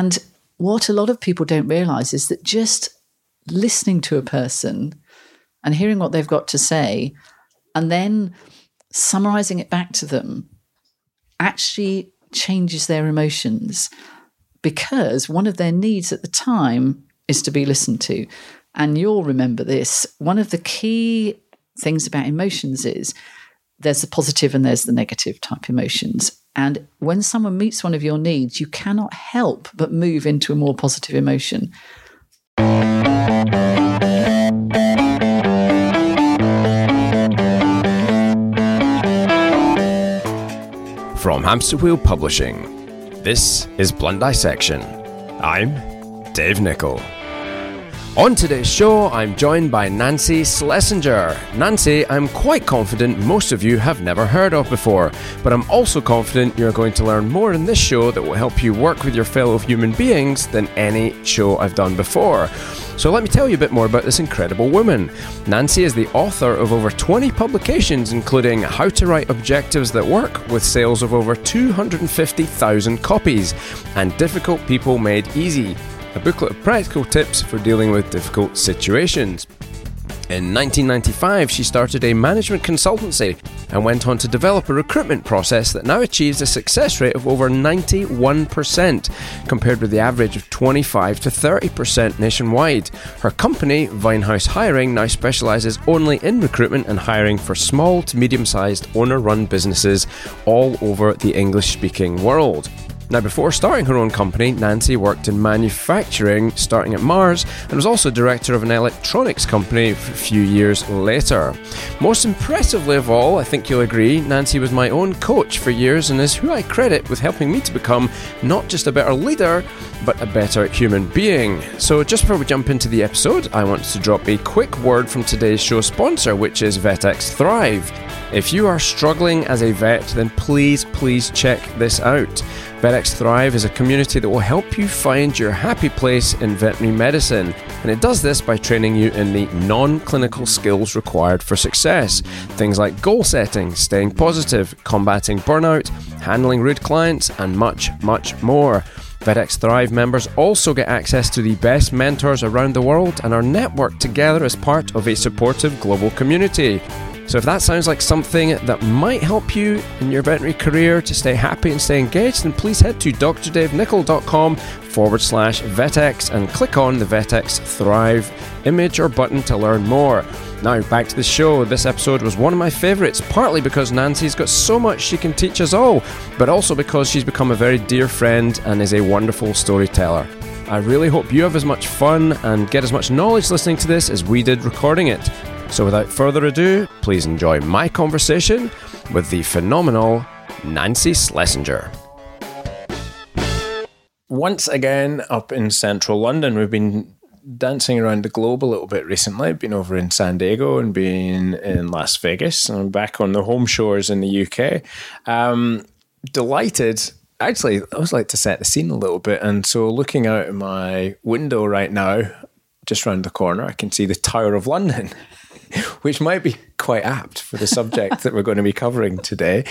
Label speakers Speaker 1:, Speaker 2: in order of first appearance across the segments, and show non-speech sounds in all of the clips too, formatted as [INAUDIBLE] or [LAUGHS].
Speaker 1: And what a lot of people don't realize is that just listening to a person and hearing what they've got to say and then summarizing it back to them actually changes their emotions because one of their needs at the time is to be listened to. And you'll remember this. One of the key things about emotions is there's the positive and there's the negative type emotions. And when someone meets one of your needs, you cannot help but move into a more positive emotion.
Speaker 2: From Hamster Wheel Publishing, this is Blunt Dissection. I'm Dave Nicol. On today's show, I'm joined by Nancy Slessenger. Nancy, I'm quite confident most of you have never heard of before, but I'm also confident you're going to learn more in this show that will help you work with your fellow human beings than any show I've done before. So let me tell you a bit more about this incredible woman. Nancy is the author of over 20 publications, including How to Write Objectives That Work, with sales of over 250,000 copies, and Difficult People Made Easy a booklet of practical tips for dealing with difficult situations. In 1995, she started a management consultancy and went on to develop a recruitment process that now achieves a success rate of over 91%, compared with the average of 25 to 30% nationwide. Her company, Vinehouse Hiring, now specialises only in recruitment and hiring for small to medium sized owner run businesses all over the English speaking world. Now, before starting her own company, Nancy worked in manufacturing, starting at Mars, and was also director of an electronics company a few years later. Most impressively of all, I think you'll agree, Nancy was my own coach for years and is who I credit with helping me to become not just a better leader, but a better human being. So, just before we jump into the episode, I want to drop a quick word from today's show sponsor, which is VetX Thrive. If you are struggling as a vet, then please, please check this out. VetX Thrive is a community that will help you find your happy place in veterinary medicine, and it does this by training you in the non clinical skills required for success. Things like goal setting, staying positive, combating burnout, handling rude clients, and much, much more. VetX Thrive members also get access to the best mentors around the world and are networked together as part of a supportive global community. So, if that sounds like something that might help you in your veterinary career to stay happy and stay engaged, then please head to drdavenicol.com forward slash VetX and click on the VetX Thrive image or button to learn more. Now, back to the show. This episode was one of my favourites, partly because Nancy's got so much she can teach us all, but also because she's become a very dear friend and is a wonderful storyteller. I really hope you have as much fun and get as much knowledge listening to this as we did recording it. So, without further ado, please enjoy my conversation with the phenomenal Nancy Slessenger. Once again, up in central London, we've been dancing around the globe a little bit recently. Been over in San Diego and been in Las Vegas, and I'm back on the home shores in the UK. Um, delighted. Actually, I always like to set the scene a little bit, and so looking out my window right now, just round the corner, I can see the Tower of London. [LAUGHS] [LAUGHS] which might be quite apt for the subject that we're going to be covering today.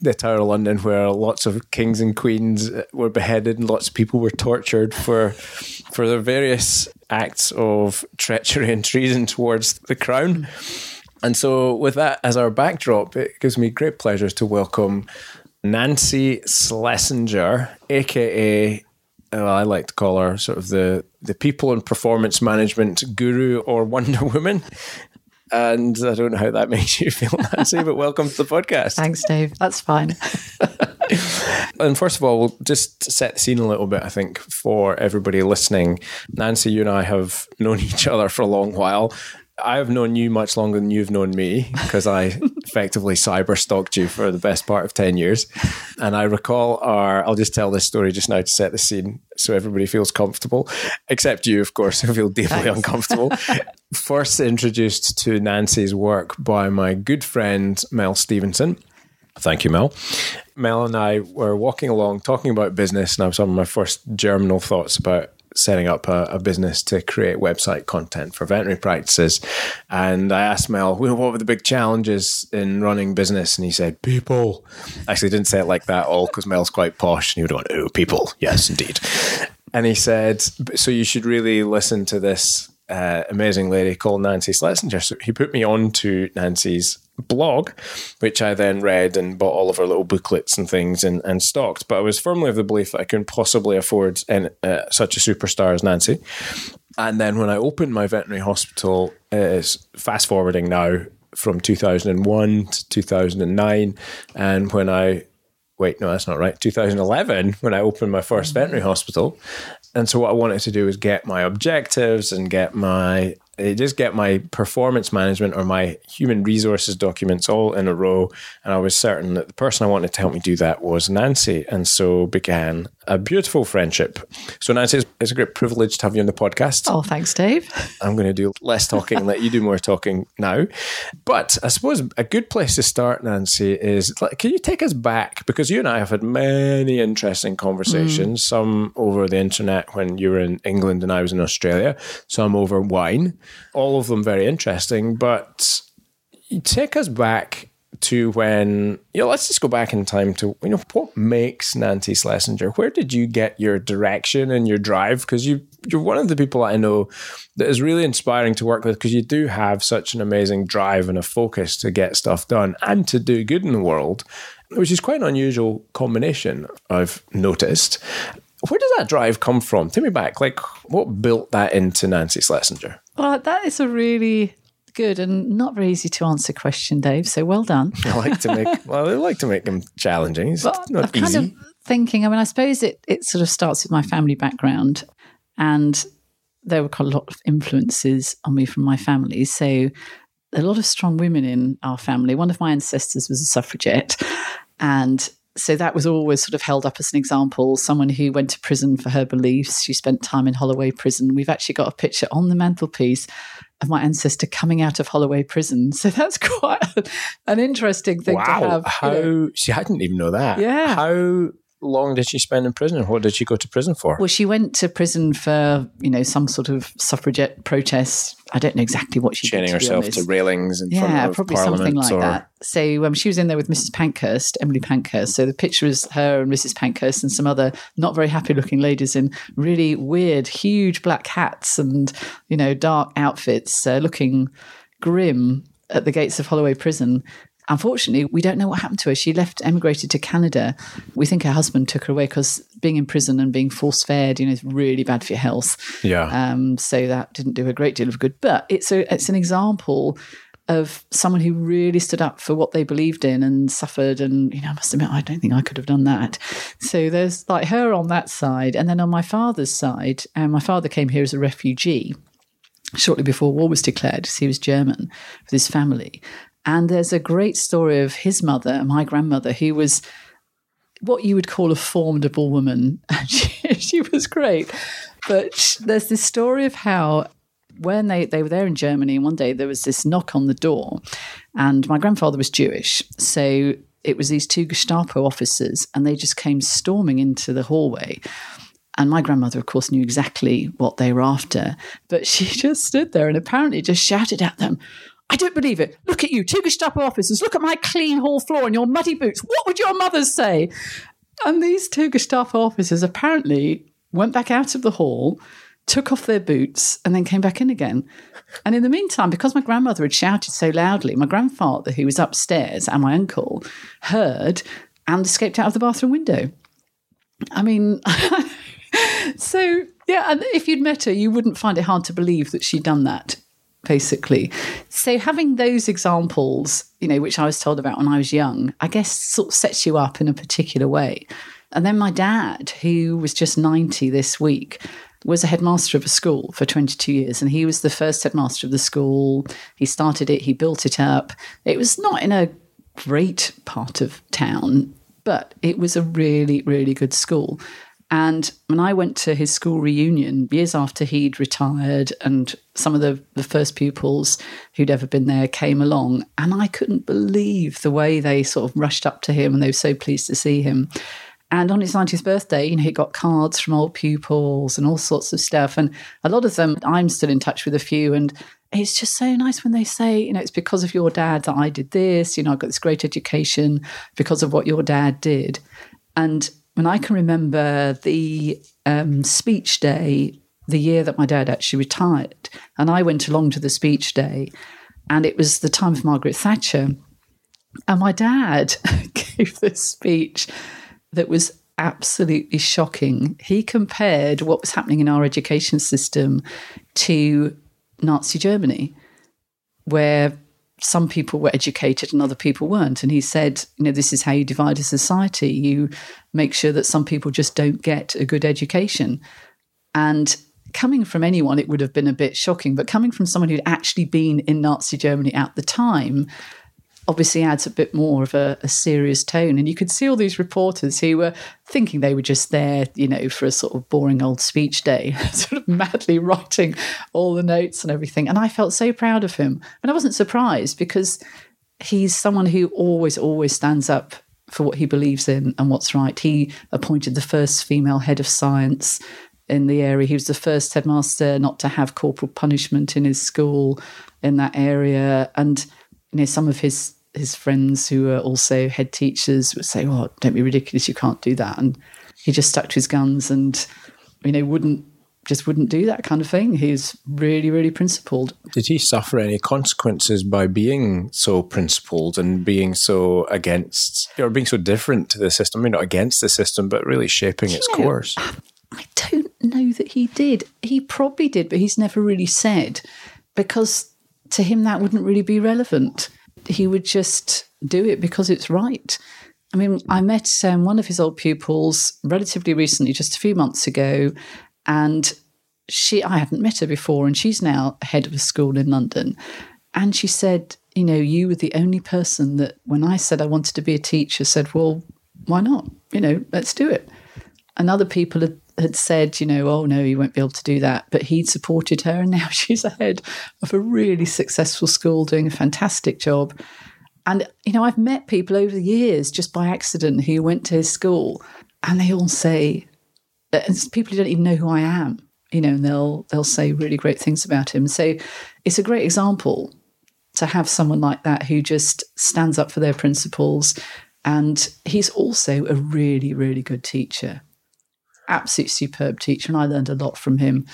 Speaker 2: The Tower of London, where lots of kings and queens uh, were beheaded and lots of people were tortured for for their various acts of treachery and treason towards the crown. And so, with that as our backdrop, it gives me great pleasure to welcome Nancy Slessenger, aka well, uh, I like to call her sort of the the people and performance management guru or Wonder Woman. And I don't know how that [LAUGHS] makes you feel, Nancy, but welcome to the podcast.
Speaker 1: Thanks, Dave. That's fine. [LAUGHS]
Speaker 2: and first of all, we'll just set the scene a little bit, I think, for everybody listening. Nancy, you and I have known [LAUGHS] each other for a long while. I have known you much longer than you've known me because I effectively cyber stalked you for the best part of 10 years. And I recall our, I'll just tell this story just now to set the scene so everybody feels comfortable, except you, of course, who feel deeply Thanks. uncomfortable. First introduced to Nancy's work by my good friend Mel Stevenson. Thank you, Mel. Mel and I were walking along talking about business, and I was having my first germinal thoughts about setting up a, a, business to create website content for veterinary practices. And I asked Mel, well, what were the big challenges in running business? And he said, people. Actually, didn't say it like that all because Mel's quite posh. And he would have gone, oh, people. Yes, indeed. and he said, "So you should really listen to this uh, amazing lady called Nancy Slessenger." So he put me on to Nancy's blog, which I then read and bought all of her little booklets and things and, and stocked. But I was firmly of the belief that I couldn't possibly afford an, uh, such a superstar as Nancy. And then when I opened my veterinary hospital, uh, fast forwarding now from 2001 to 2009, and when I wait, no, that's not right. 2011, when I opened my 1st veterinary hospital. And so, what I wanted to do was get my objectives and get my just get my performance management or my human resources documents all in a row. And I was certain that the person I wanted to help me do that was Nancy. And so began a beautiful friendship. So, Nancy, it's a great privilege to have you on the podcast.
Speaker 1: Oh, thanks, Dave.
Speaker 2: I'm going to do less talking and let you do more talking now. But I suppose a good place to start, Nancy, is can you take us back? Because you and I have had many interesting conversations, mm. some over the internet when you were in England and I was in Australia, some over wine. All of them very interesting. But take us back to when you know let's just go back in time to you know what makes Nancy Slessenger where did you get your direction and your drive? Because you you're one of the people I know that is really inspiring to work with because you do have such an amazing drive and a focus to get stuff done and to do good in the world which is quite an unusual combination I've noticed where does that drive come from? Take me back. Like, what built that into Nancy Slessenger?
Speaker 1: Well, that is a really good and not very easy to answer question, Dave. So well done. [LAUGHS]
Speaker 2: I like to make well, I like to make them challenging. It's but not I'm easy. Kind
Speaker 1: of thinking. I mean, I suppose it it sort of starts with my family background, and there were quite a lot of influences on me from my family. So a lot of strong women in our family. One of my ancestors was a suffragette, and so that was always sort of held up as an example. Someone who went to prison for her beliefs. She spent time in Holloway Prison. We've actually got a picture on the mantelpiece of my ancestor coming out of Holloway Prison. [LAUGHS] So that's quite an interesting thing
Speaker 2: wow.
Speaker 1: to have.
Speaker 2: How you know. she I didn't even know that.
Speaker 1: Yeah.
Speaker 2: How long did she spend in prison? What did she go to prison for?
Speaker 1: Well, she went to prison for you know some sort of suffragette protest. I don't know exactly what she
Speaker 2: chaining
Speaker 1: did,
Speaker 2: to herself to railings in
Speaker 1: yeah,
Speaker 2: front
Speaker 1: of probably
Speaker 2: Parliament
Speaker 1: something like
Speaker 2: or...
Speaker 1: that. So um, she was in there with Mrs. Pankhurst, Emily Pankhurst. So the picture is her and Mrs. Pankhurst and some other not very happy looking ladies in really weird, huge black hats and you know dark outfits, uh, looking grim at the gates of Holloway Prison. Unfortunately, we don't know what happened to her. She left, emigrated to Canada. We think her husband took her away because being in prison and being force fed, you know, is really bad for your health.
Speaker 2: Yeah.
Speaker 1: Um, so that didn't do a great deal of good. But it's a it's an example of someone who really stood up for what they believed in and suffered. And, you know, I must admit, I don't think I could have done that. So there's like her on that side. And then on my father's side, and um, my father came here as a refugee shortly before war was declared because he was German with his family. And there's a great story of his mother, my grandmother, who was what you would call a formidable woman. [LAUGHS] she, was great. But there's this story of how when they, they were there in Germany, one day there was this knock on the door, and my grandfather was Jewish. So it was these two Gestapo officers, and they just came storming into the hallway. And my grandmother, of course, knew exactly what they were after, but she [LAUGHS] just stood there and apparently just shouted at them, I don't believe it. Look at you, two Gestapo officers. Look at my clean hall floor and your muddy boots. What would your mothers say? And these two Gestapo officers apparently went back out of the hall, took off their boots, and then came back in again. And in the meantime, because my grandmother had shouted so loudly, my grandfather, who was upstairs, and my uncle heard and escaped out of the bathroom window. I mean, [LAUGHS] so yeah, and if you'd met her, you wouldn't find it hard to believe that she'd done that basically. So having those examples, you know, which I was told about when I was young, I guess sort of sets you up in a particular way. And then my dad, who was just 90 this week, was a headmaster of a school for 22 years. And he was the first headmaster of the school. He started it, he built it up. It was not in a great part of town, but it was a really, really good school. And when I went to his school reunion years after he'd retired, and some of the, the first pupils who'd ever been there came along, and I couldn't believe the way they sort of rushed up to him and they were so pleased to see him. And on his 90th birthday, you know, he got cards from old pupils and all sorts of stuff. And a lot of them, I'm still in touch with a few. And it's just so nice when they say, you know, it's because of your dad that I did this. You know, I got this great education because of what your dad did. And when I can remember the um, speech day, the year that my dad actually retired, and I went along to the speech day, and it was the time of Margaret Thatcher. And my dad [LAUGHS] gave this speech that was absolutely shocking. He compared what was happening in our education system to Nazi Germany, where some people were educated and other people weren't. And he said, you know, this is how you divide a society. You make sure that some people just don't get a good education. And coming from anyone, it would have been a bit shocking. But coming from someone who'd actually been in Nazi Germany at the time, obviously adds a bit more of a, a, serious tone. And you could see all these reporters who were thinking they were just there, you know, for a sort of boring old speech day, [LAUGHS] sort of madly writing all the notes and everything. And I felt so proud of him. And I wasn't surprised because he's someone who always, always stands up for what he believes in and what's right. He appointed the first female head of science in the area. He was the first headmaster not to have corporal punishment in his school in that area. And you know, some of his his friends who are also head teachers would say, "Oh, don't be ridiculous! You can't do that." And he just stuck to his guns and you know wouldn't just wouldn't do that kind of thing. He's really, really principled.
Speaker 2: Did he suffer any consequences by being so principled and being so against, or being so different to the system? I mean, not against the system, but really shaping its know, course.
Speaker 1: I don't know that he did. He probably did, but he's never really said because to him that wouldn't really be relevant. He would just do it because it's right. I mean, I met um, one of his old pupils relatively recently, just a few months ago, and she I hadn't met her before, and she's now head of a school in London. And she said, you know, you were the only person that when I said I wanted to be a teacher said, well, why not? You know, let's do it. And other people had had said, you know, oh no, you won't be able to do that. But he'd supported her, and now [LAUGHS] she's ahead of a really successful school doing a fantastic job. And, you know, I've met people over the years just by accident who went to his school, and they all say, uh, people who don't even know who I am, you know, and they'll they'll say really great things about him. So it's a great example to have someone like that who just stands up for their principles. And he's also a really, really good teacher absolutely superb teacher, and I learned a lot from him.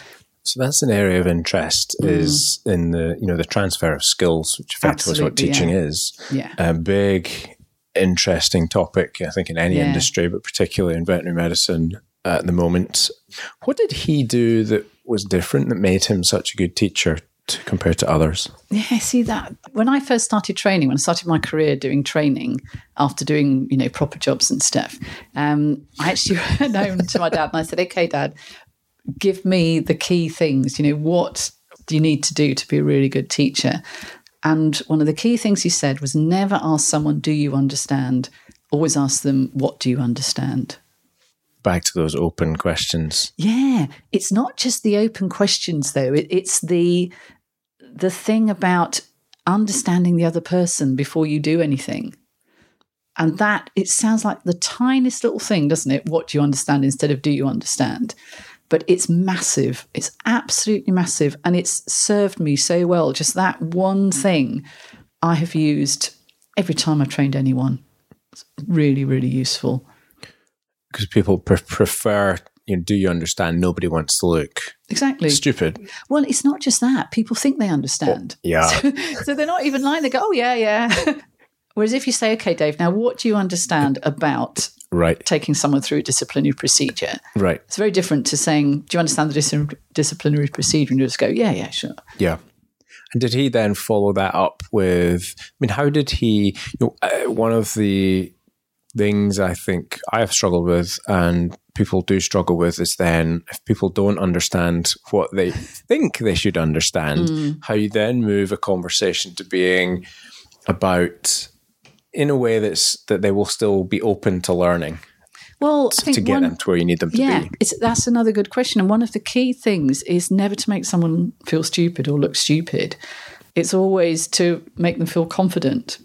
Speaker 2: So that's an area of interest mm. is in the you know the transfer of skills, which effectively is what teaching
Speaker 1: yeah.
Speaker 2: is.
Speaker 1: Yeah,
Speaker 2: a big, interesting topic. I think in any yeah. industry, but particularly in veterinary medicine at the moment. What did he do that was different that made him such a good teacher compared to others?
Speaker 1: Yeah, see that when I first started training, when I started my career doing training after doing you know proper jobs and stuff, um, I actually [LAUGHS] went home to my dad and I said, "Okay, Dad, give me the key things. You know, what do you need to do to be a really good teacher?" And one of the key things he said was, "Never ask someone, do you understand? Always ask them, what do you understand."
Speaker 2: back to those open questions.
Speaker 1: Yeah, it's not just the open questions though. It, it's the the thing about understanding the other person before you do anything. And that, it sounds like the tiniest little thing, doesn't it? What do you understand instead of do you understand? But it's massive. It's absolutely massive. And it's served me so well. Just that one thing I have used every time I've trained anyone. It's really, really useful.
Speaker 2: Because people pre- prefer you know, do you understand? Nobody wants to look
Speaker 1: exactly
Speaker 2: stupid.
Speaker 1: Well, it's not just that. People think they understand.
Speaker 2: Oh, yeah. [LAUGHS]
Speaker 1: So, so, they're not even lying. They go, oh, yeah, yeah. [LAUGHS] Whereas if you say, okay, Dave, now what do you understand about
Speaker 2: right.
Speaker 1: taking someone through a disciplinary procedure?
Speaker 2: Right.
Speaker 1: It's very different to saying, do you understand the dis- disciplinary procedure? And you just go, yeah, yeah, sure.
Speaker 2: Yeah. And did he then follow that up with? I mean, how did he? You know, uh, one of the things I think I have struggled with, and people do struggle with is then if people don't understand what they think they should understand, mm. how you then move a conversation to being about in a way that's that they will still be open to learning.
Speaker 1: Well,
Speaker 2: to, to get one, them to where you need them to
Speaker 1: yeah,
Speaker 2: be.
Speaker 1: Yeah, that's another good question. And one of the key things is never to make someone feel stupid or look stupid. It's always to make them feel confident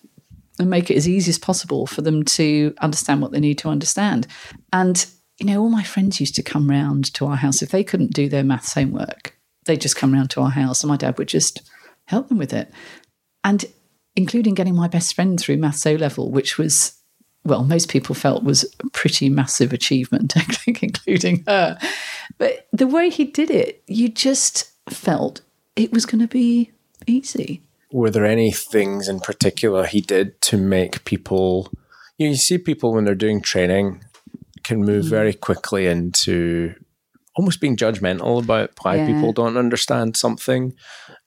Speaker 1: and make it as easy as possible for them to understand what they need to understand. And you know, all my friends used to come round to our house. If they couldn't do their maths homework, they'd just come round to our house and my dad would just help them with it. And including getting my best friend through maths O level, which was well, most people felt was a pretty massive achievement, [LAUGHS] including her. But the way he did it, you just felt it was going to be easy.
Speaker 2: Were there any things in particular he did to make people? You, know, you see people when they're doing training can move mm. very quickly into almost being judgmental about why yeah. people don't understand something.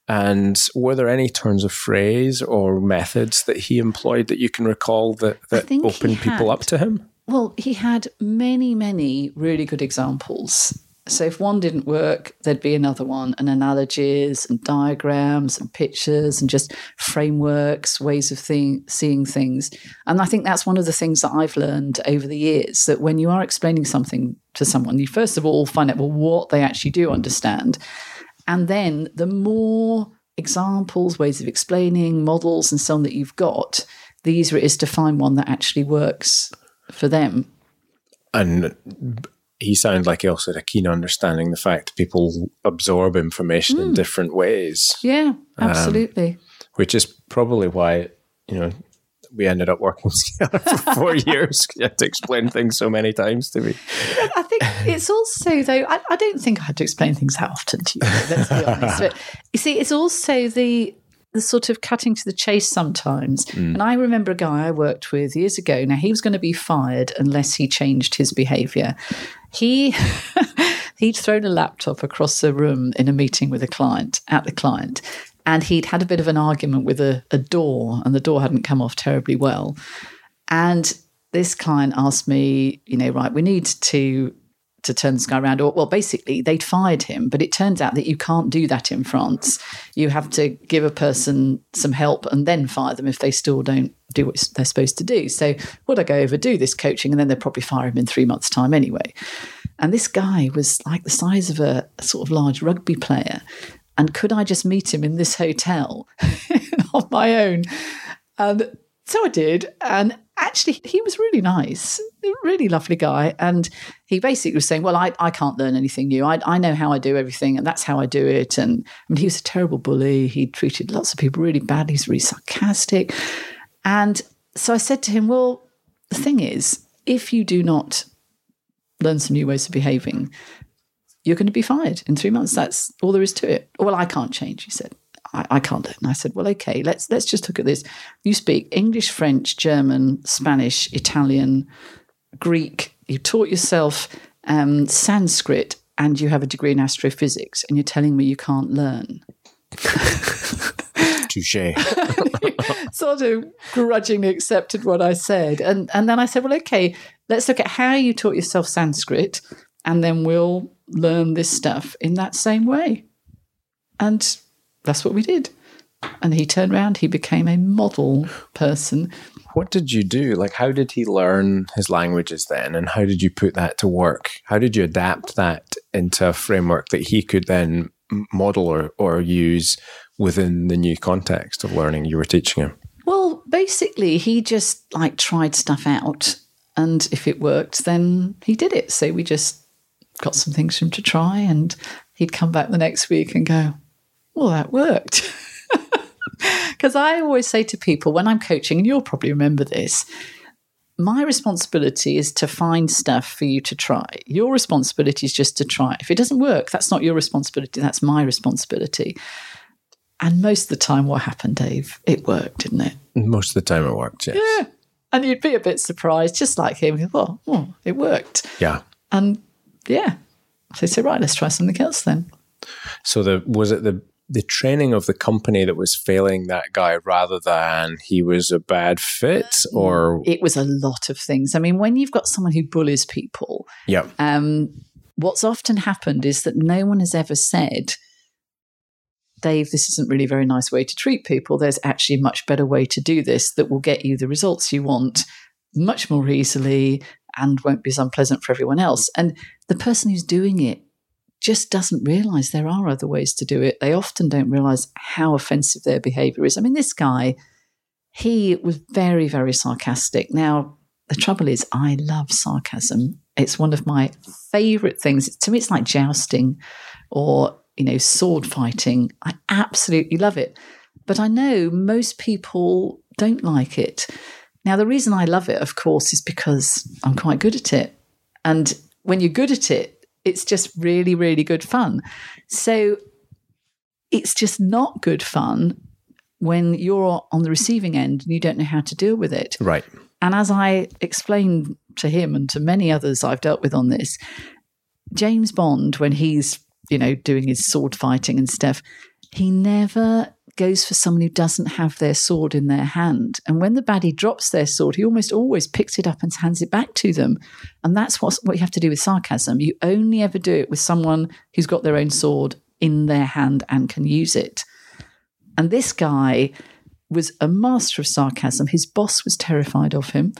Speaker 2: And were there any turns of phrase or methods that he employed that you can recall that, that opened people up to him?
Speaker 1: Well, he had many, many really good examples. So if one didn't work, there'd be another one, and analogies and diagrams and pictures and just frameworks, ways of seeing things. And I think that's one of the things that I've learned over the years that when you are explaining something to someone, you first of all find out well what they actually do understand. And then the more examples, ways of explaining, models, and so on that you've got, the easier it is to find one that actually works for them.
Speaker 2: And he sounds like he also had a keen understanding the fact that people absorb information mm. in hmm. different ways.
Speaker 1: Yeah, um, absolutely. Um,
Speaker 2: which is probably why, you know, we ended up working [LAUGHS] together for four [LAUGHS] years. You had to explain things so many times to me.
Speaker 1: I think it's also, though, I, I don't think I had to explain things that often to you, let's be honest. But you see, it's also the the sort of cutting to the chase sometimes. Mm. And I remember a guy I worked with years ago. Now he was going to be fired unless he changed his behavior. He [LAUGHS] he'd thrown a laptop across the room in a meeting with a client at the client, and he'd had a bit of an argument with a, a door, and the door hadn't come off terribly well. And this client asked me, you know, right, we need to to turn this guy around. Or, well, basically, they'd fired him, but it turns out that you can't do that in France. You have to give a person some help and then fire them if they still don't do what they're supposed to do. So, would I go over do this coaching and then they'll probably fire him in three months' time anyway? And this guy was like the size of a, a sort of large rugby player. And could I just meet him in this hotel [LAUGHS] on my own? And so I did. And actually, he was really nice, really lovely guy. And he basically was saying, Well, I, I can't learn anything new. I, I know how I do everything, and that's how I do it. And I mean, he was a terrible bully. He treated lots of people really badly. He's really sarcastic. And so I said to him, Well, the thing is, if you do not learn some new ways of behaving, you're going to be fired in three months. That's all there is to it. Well, I can't change, he said. I, I can't. And I said, well, okay, let's let's just look at this. You speak English, French, German, Spanish, Italian, Greek. You taught yourself um, Sanskrit, and you have a degree in astrophysics, and you're telling me you can't learn. [LAUGHS]
Speaker 2: Touche. [LAUGHS]
Speaker 1: sort of grudgingly accepted what I said. And and then I said, well, okay, let's look at how you taught yourself Sanskrit, and then we'll learn this stuff in that same way. And that's what we did. And he turned around, he became a model person.
Speaker 2: What did you do? Like, how did he learn his languages then? And how did you put that to work? How did you adapt that into a framework that he could then model or, or use within the new context of learning you were teaching him?
Speaker 1: Well, basically, he just like tried stuff out. And if it worked, then he did it. So we just got some things for him to try. And he'd come back the next week and go, well, that worked. [LAUGHS] [LAUGHS] Because I always say to people when I'm coaching, and you'll probably remember this, my responsibility is to find stuff for you to try. Your responsibility is just to try. If it doesn't work, that's not your responsibility, that's my responsibility. And most of the time, what happened, Dave? It worked, didn't it?
Speaker 2: Most of the time, it worked, yes.
Speaker 1: Yeah. And you'd be a bit surprised, just like him. Well, well oh, it worked.
Speaker 2: Yeah.
Speaker 1: And yeah. So they say, right, let's try something else then.
Speaker 2: So the was it the the training of the company that was failing that guy rather than he was a bad fit mm. or
Speaker 1: it was a lot of things. I mean when you've got someone who bullies people
Speaker 2: yeah
Speaker 1: um, what's often happened is that no one has ever said dave this isn't really a very nice way to treat people. There's actually a much better way to do this that will get you the results you want much more easily and won't be as unpleasant for everyone else. And the person who's doing it just doesn't realize there are other ways to do it. They often don't realize how offensive their behavior is. I mean, this guy, he was very, very sarcastic. Now, the trouble is, I love sarcasm. It's one of my favorite things. To me, it's like jousting or, you know, sword fighting. I absolutely love it. But I know most people don't like it. Now, the reason I love it, of course, is because I'm quite good at it. And when you're good at it, it's just really, really good fun. So it's just not good fun when you're on the receiving end and you don't know how to deal with it.
Speaker 2: Right.
Speaker 1: And as I explained to him and to many others I've dealt with on this, James Bond, when he's, you know, doing his sword fighting and stuff, he never goes for someone who doesn't have their sword in their hand. And when the baddie drops their sword, he almost always picks it up and hands it back to them. And that's what, what you have to do with sarcasm. You only ever do it with someone who's got their own sword in their hand and can use it. And this guy was a master of sarcasm. His boss was terrified of him.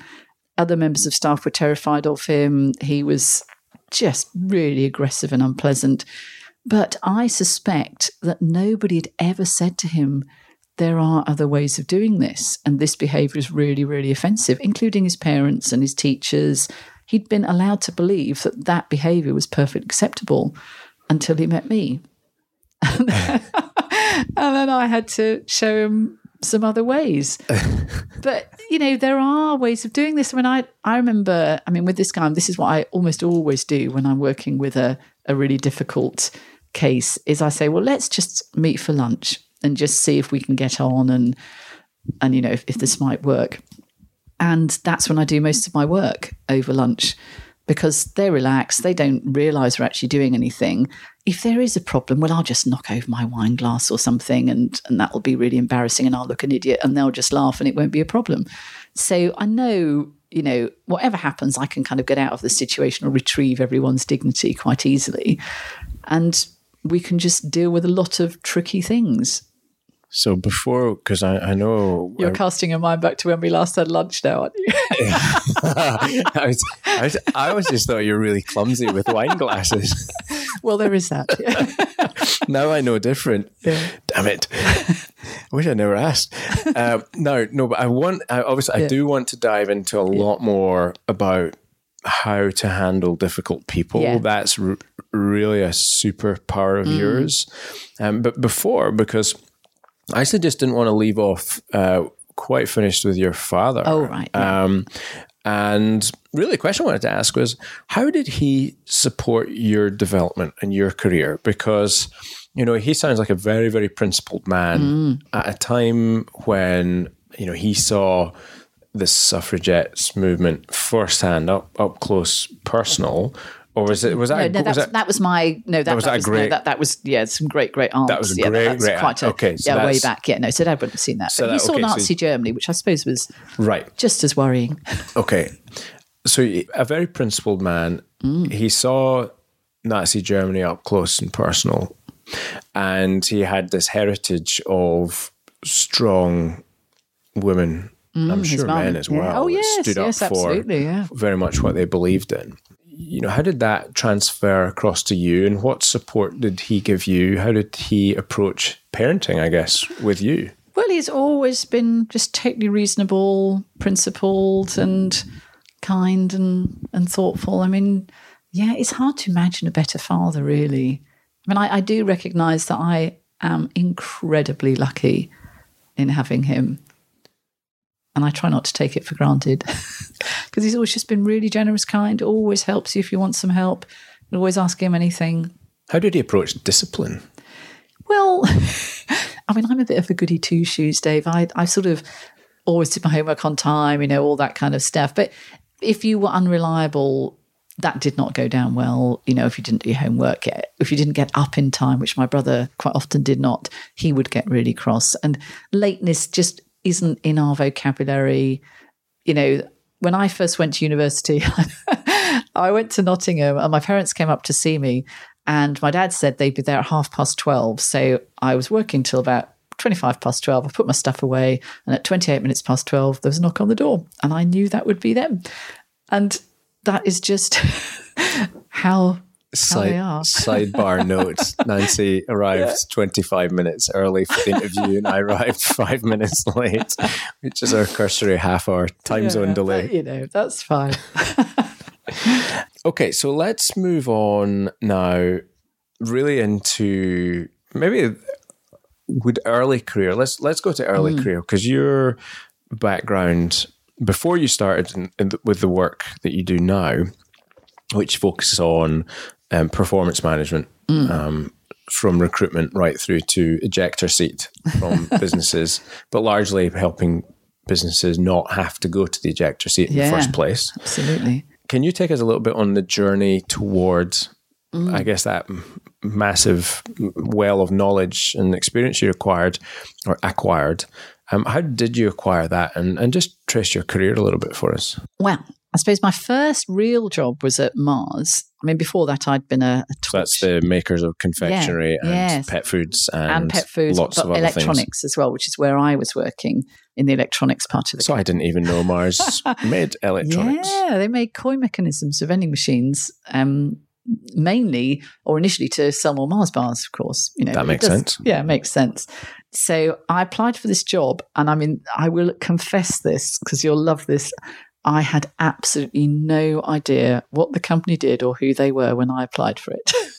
Speaker 1: Other members of staff were terrified of him. He was just really aggressive and unpleasant. But I suspect that nobody had ever said to him, there are other ways of doing this. And this behavior is really, really offensive, including his parents and his teachers. He'd been allowed to believe that that behavior was perfectly acceptable until he met me. [LAUGHS] and then I had to show him some other ways. [LAUGHS] but you know, there are ways of doing this. I mean, I I remember. I mean, with this guy, this is what I almost always do when I'm working with a a really difficult case. Is I say, well, let's just meet for lunch and just see if we can get on and and you know if, if this might work. And that's when I do most of my work over lunch because they're relaxed. They don't realize we're actually doing anything. If there is a problem, well, I'll just knock over my wine glass or something, and, and that'll be really embarrassing, and I'll look an idiot, and they'll just laugh, and it won't be a problem. So I know, you know, whatever happens, I can kind of get out of the situation or retrieve everyone's dignity quite easily. And we can just deal with a lot of tricky things.
Speaker 2: So before, because I, I know
Speaker 1: you're I, casting your mind back to when we last had lunch now, aren't you? [LAUGHS] [LAUGHS]
Speaker 2: I, was, I, was, I always just thought you were really clumsy with wine glasses.
Speaker 1: well, there is that. [LAUGHS]
Speaker 2: now I know different. Yeah. Damn it! I wish I never asked. Um, no, no, but I want. I, obviously, yeah. I do want to dive into a lot more about how to handle difficult people. Yeah. That's r- really a superpower of mm. yours. Um, but before, because I actually just didn't want to leave off uh, quite finished with your father.
Speaker 1: Oh, right.
Speaker 2: Yeah. Um, and really, the question I wanted to ask was how did he support your development and your career? Because, you know, he sounds like a very, very principled man mm. at a time when, you know, he saw the suffragettes movement firsthand, up, up close, personal or was it was that
Speaker 1: no, no
Speaker 2: was
Speaker 1: that, that, was my no that, that was that, was, great no, that that was yeah some great great art
Speaker 2: that was a
Speaker 1: yeah,
Speaker 2: great that, great
Speaker 1: quite
Speaker 2: a, okay
Speaker 1: so yeah way back yeah no so Dad wouldn't have seen that. So but he saw okay, Nazi so, Germany which I suppose was
Speaker 2: right.
Speaker 1: just as worrying.
Speaker 2: Okay. So a very principled man. Mm. he saw Nazi Germany up close and personal and he had this heritage of strong women Mm, I'm sure men as well.
Speaker 1: Yeah. Oh yes,
Speaker 2: stood
Speaker 1: yes,
Speaker 2: up
Speaker 1: for
Speaker 2: yeah. very much what they believed in you know, how did that transfer across to you and what support did he give you? How did he approach parenting, I guess, with you?
Speaker 1: Well, he's always been just totally reasonable, principled, and kind and, and thoughtful. I mean, yeah, it's hard to imagine a better father, really. I mean, I, I do recognize that I am incredibly lucky in having him and I try not to take it for granted [LAUGHS] because he's always just been really generous, kind, always helps you if you want some help, always ask him anything.
Speaker 2: How did he approach discipline?
Speaker 1: Well, [LAUGHS] I mean, I'm a bit of a goody two shoes, Dave. I, I sort of always did my homework on time, you know, all that kind of stuff. But if you were unreliable, that did not go down well. You know, if you didn't do your homework, if you didn't get up in time, which my brother quite often did not, he would get really cross. And lateness just isn't in our vocabulary. You know, when I first went to university, [LAUGHS] I went to Nottingham and my parents came up to see me. And my dad said they'd be there at half past 12. So I was working till about 25 past 12. I put my stuff away. And at 28 minutes past 12, there was a knock on the door. And I knew that would be them. And that is just [LAUGHS] how
Speaker 2: Side, sidebar notes [LAUGHS] Nancy arrived yeah. 25 minutes early for the interview, and I arrived [LAUGHS] five minutes late, which is our cursory half hour time yeah, zone delay.
Speaker 1: You know, that's fine. [LAUGHS]
Speaker 2: okay, so let's move on now, really into maybe with early career. Let's let's go to early mm. career because your background before you started in, in the, with the work that you do now, which focuses on um, performance management. Um, from recruitment right through to ejector seat from [LAUGHS] businesses, but largely helping businesses not have to go to the ejector seat in
Speaker 1: Yeah.
Speaker 2: the first place.
Speaker 1: Absolutely.
Speaker 2: Can you take us a little bit on the journey towards, I guess, that massive well of knowledge and experience you acquired or acquired? Um, how did you acquire that, and and just trace your career a little bit for us?
Speaker 1: Well, I suppose my first real job was at Mars. I mean, before that, I'd been a, a
Speaker 2: So that's the makers of confectionery and
Speaker 1: yes.
Speaker 2: pet foods and,
Speaker 1: and pet foods,
Speaker 2: lots of other things.
Speaker 1: electronics as well, which is where I was working in the electronics part of the
Speaker 2: So I didn't even know Mars [LAUGHS] made electronics.
Speaker 1: Yeah, they made coin mechanisms for vending machines, um, mainly or initially to sell more Mars bars. Of course, you know
Speaker 2: That makes sense.
Speaker 1: Yeah, it makes sense. So I applied for this job, and I mean, I will confess this because you'll love this. I had absolutely no idea what the company did or who they were when I applied for it. [LAUGHS]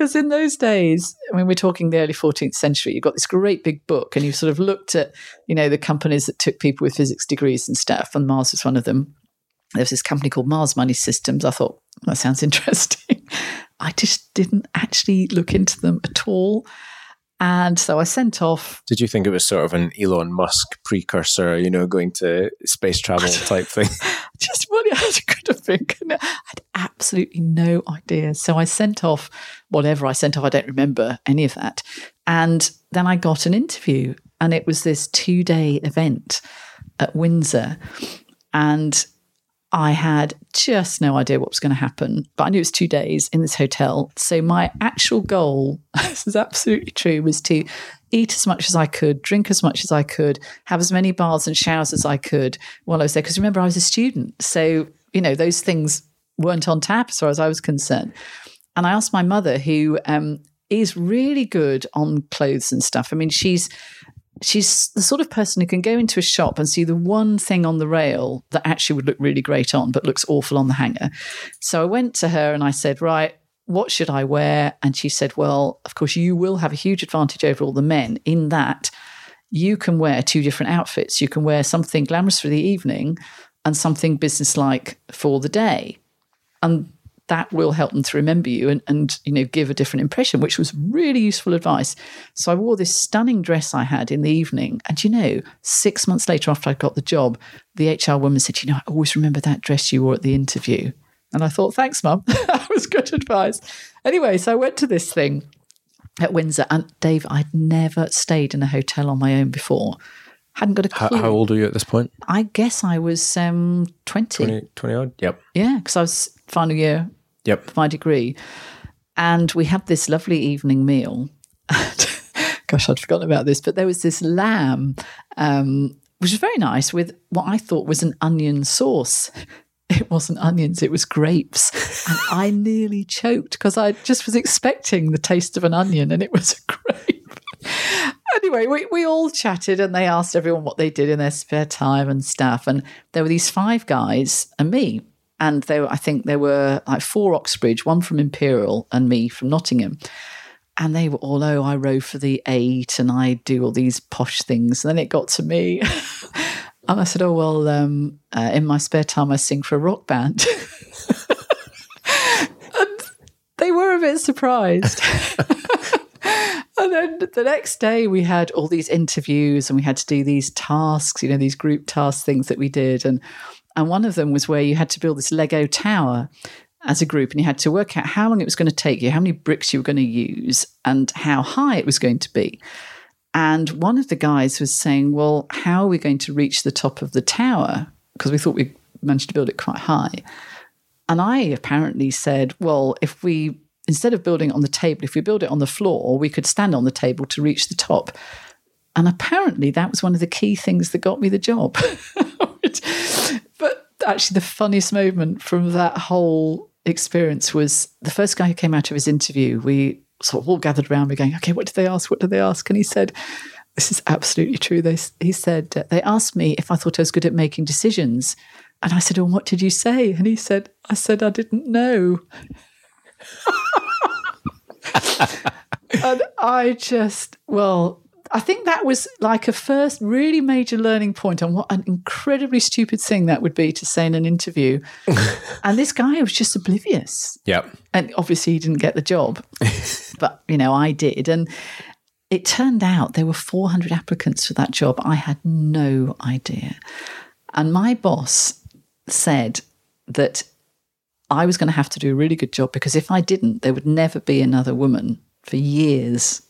Speaker 1: Because in those days, I mean, we're talking the early 14th century, you've got this great big book, and you sort of looked at, you know, the companies that took people with physics degrees and stuff, and Mars was one of them. There was this company called Mars Money Systems. I thought, that sounds interesting. [LAUGHS] I just didn't actually look into them at all. And so I sent off
Speaker 2: Did you think it was sort of an Elon Musk precursor, you know, going to space travel [LAUGHS] type thing? [LAUGHS]
Speaker 1: just what it could have been. I had absolutely no idea. So I sent off whatever I sent off. I don't remember any of that. And then I got an interview, and it was this two day event at Windsor. And I had just no idea what was going to happen, but I knew it was two days in this hotel. So my actual goal, [LAUGHS] this is absolutely true, was to eat as much as I could, drink as much as I could, have as many baths and showers as I could while I was there. Because remember, I was a student. So, you know, those things weren't on tap as far as I was concerned. And I asked my mother, who um, is really good on clothes and stuff. I mean, she's she's the sort of person who can go into a shop and see the one thing on the rail that actually would look really great on, but looks awful on the hanger. So I went to her and I said, Right, what should I wear? And she said, Well, of course, you will have a huge advantage over all the men in that you can wear two different outfits. You can wear something glamorous for the evening and something businesslike for the day. And that will help them to remember you and, and you know give a different impression, which was really useful advice. So I wore this stunning dress I had in the evening, and you know, six months later after I got the job, the HR woman said, "You know, I always remember that dress you wore at the interview." And I thought, "Thanks, mum, [LAUGHS] that was good advice." Anyway, so I went to this thing at Windsor, and Dave, I'd never stayed in a hotel on my own before. Hadn't got a
Speaker 2: How,
Speaker 1: clue.
Speaker 2: how old are you at this point?
Speaker 1: I guess I was um, 20.
Speaker 2: 20, 20 odd? Yep.
Speaker 1: Yeah, because I was final year
Speaker 2: Yep.
Speaker 1: my degree. And we had this lovely evening meal. [LAUGHS] Gosh, I'd forgotten about this, but there was this lamb, um, which was very nice with what I thought was an onion sauce. [LAUGHS] It wasn't onions, it was grapes. And I nearly choked because I just was expecting the taste of an onion and it was a grape. [LAUGHS] anyway, we, we all chatted and they asked everyone what they did in their spare time and stuff. And there were these five guys and me. And there, I think there were like four Oxbridge, one from Imperial and me from Nottingham. And they were all, oh, I row for the eight and I do all these posh things. And then it got to me. [LAUGHS] and I said, oh, well, um, uh, in my spare time, I sing for a rock band. [LAUGHS] and they were a bit surprised. [LAUGHS] And then the next day, we had all these interviews and we had to do these tasks, you know, these group task things that we did. And, and one of them was where you had to build this Lego tower as a group and you had to work out how long it was going to take you, how many bricks you were going to use, and how high it was going to be. And one of the guys was saying, Well, how are we going to reach the top of the tower? Because we thought we managed to build it quite high. And I apparently said, Well, if we instead of building on the table, if we build it on the floor, we could stand on the table to reach the top. And apparently that was one of the key things that got me the job. [LAUGHS] Actually, the funniest moment from that whole experience was the first guy who came out of his interview. We sort of all gathered around, we going, okay, what did they ask? What did they ask? And he said, this is absolutely true. They, he said, uh, they asked me if I thought I was good at making decisions. And I said, oh, what did you say? And he said, I said, I didn't know. [LAUGHS] and I just, well, I think that was like a first really major learning point on what an incredibly stupid thing that would be to say in an interview. [LAUGHS] and this guy was just oblivious.
Speaker 2: Yep.
Speaker 1: And obviously he didn't get the job, but you know, I did. And it turned out there were 400 applicants for that job. I had no idea. And my boss said that I was going to have to do a really good job because if I didn't, there would never be another woman for years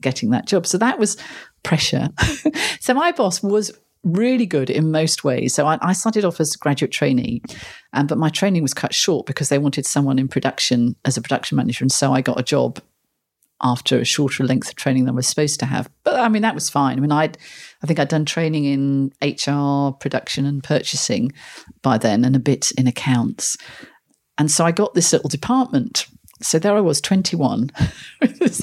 Speaker 1: getting that job. So that was pressure. [LAUGHS] so my boss was really good in most ways. So I, I started off as a graduate trainee, um, but my training was cut short because they wanted someone in production as a production manager. And so I got a job after a shorter length of training than I was supposed to have. But I mean, that was fine. I mean, I'd, I think I'd done training in HR, production, and purchasing by then, and a bit in accounts. And so I got this little department. So there I was, 21, [LAUGHS] with this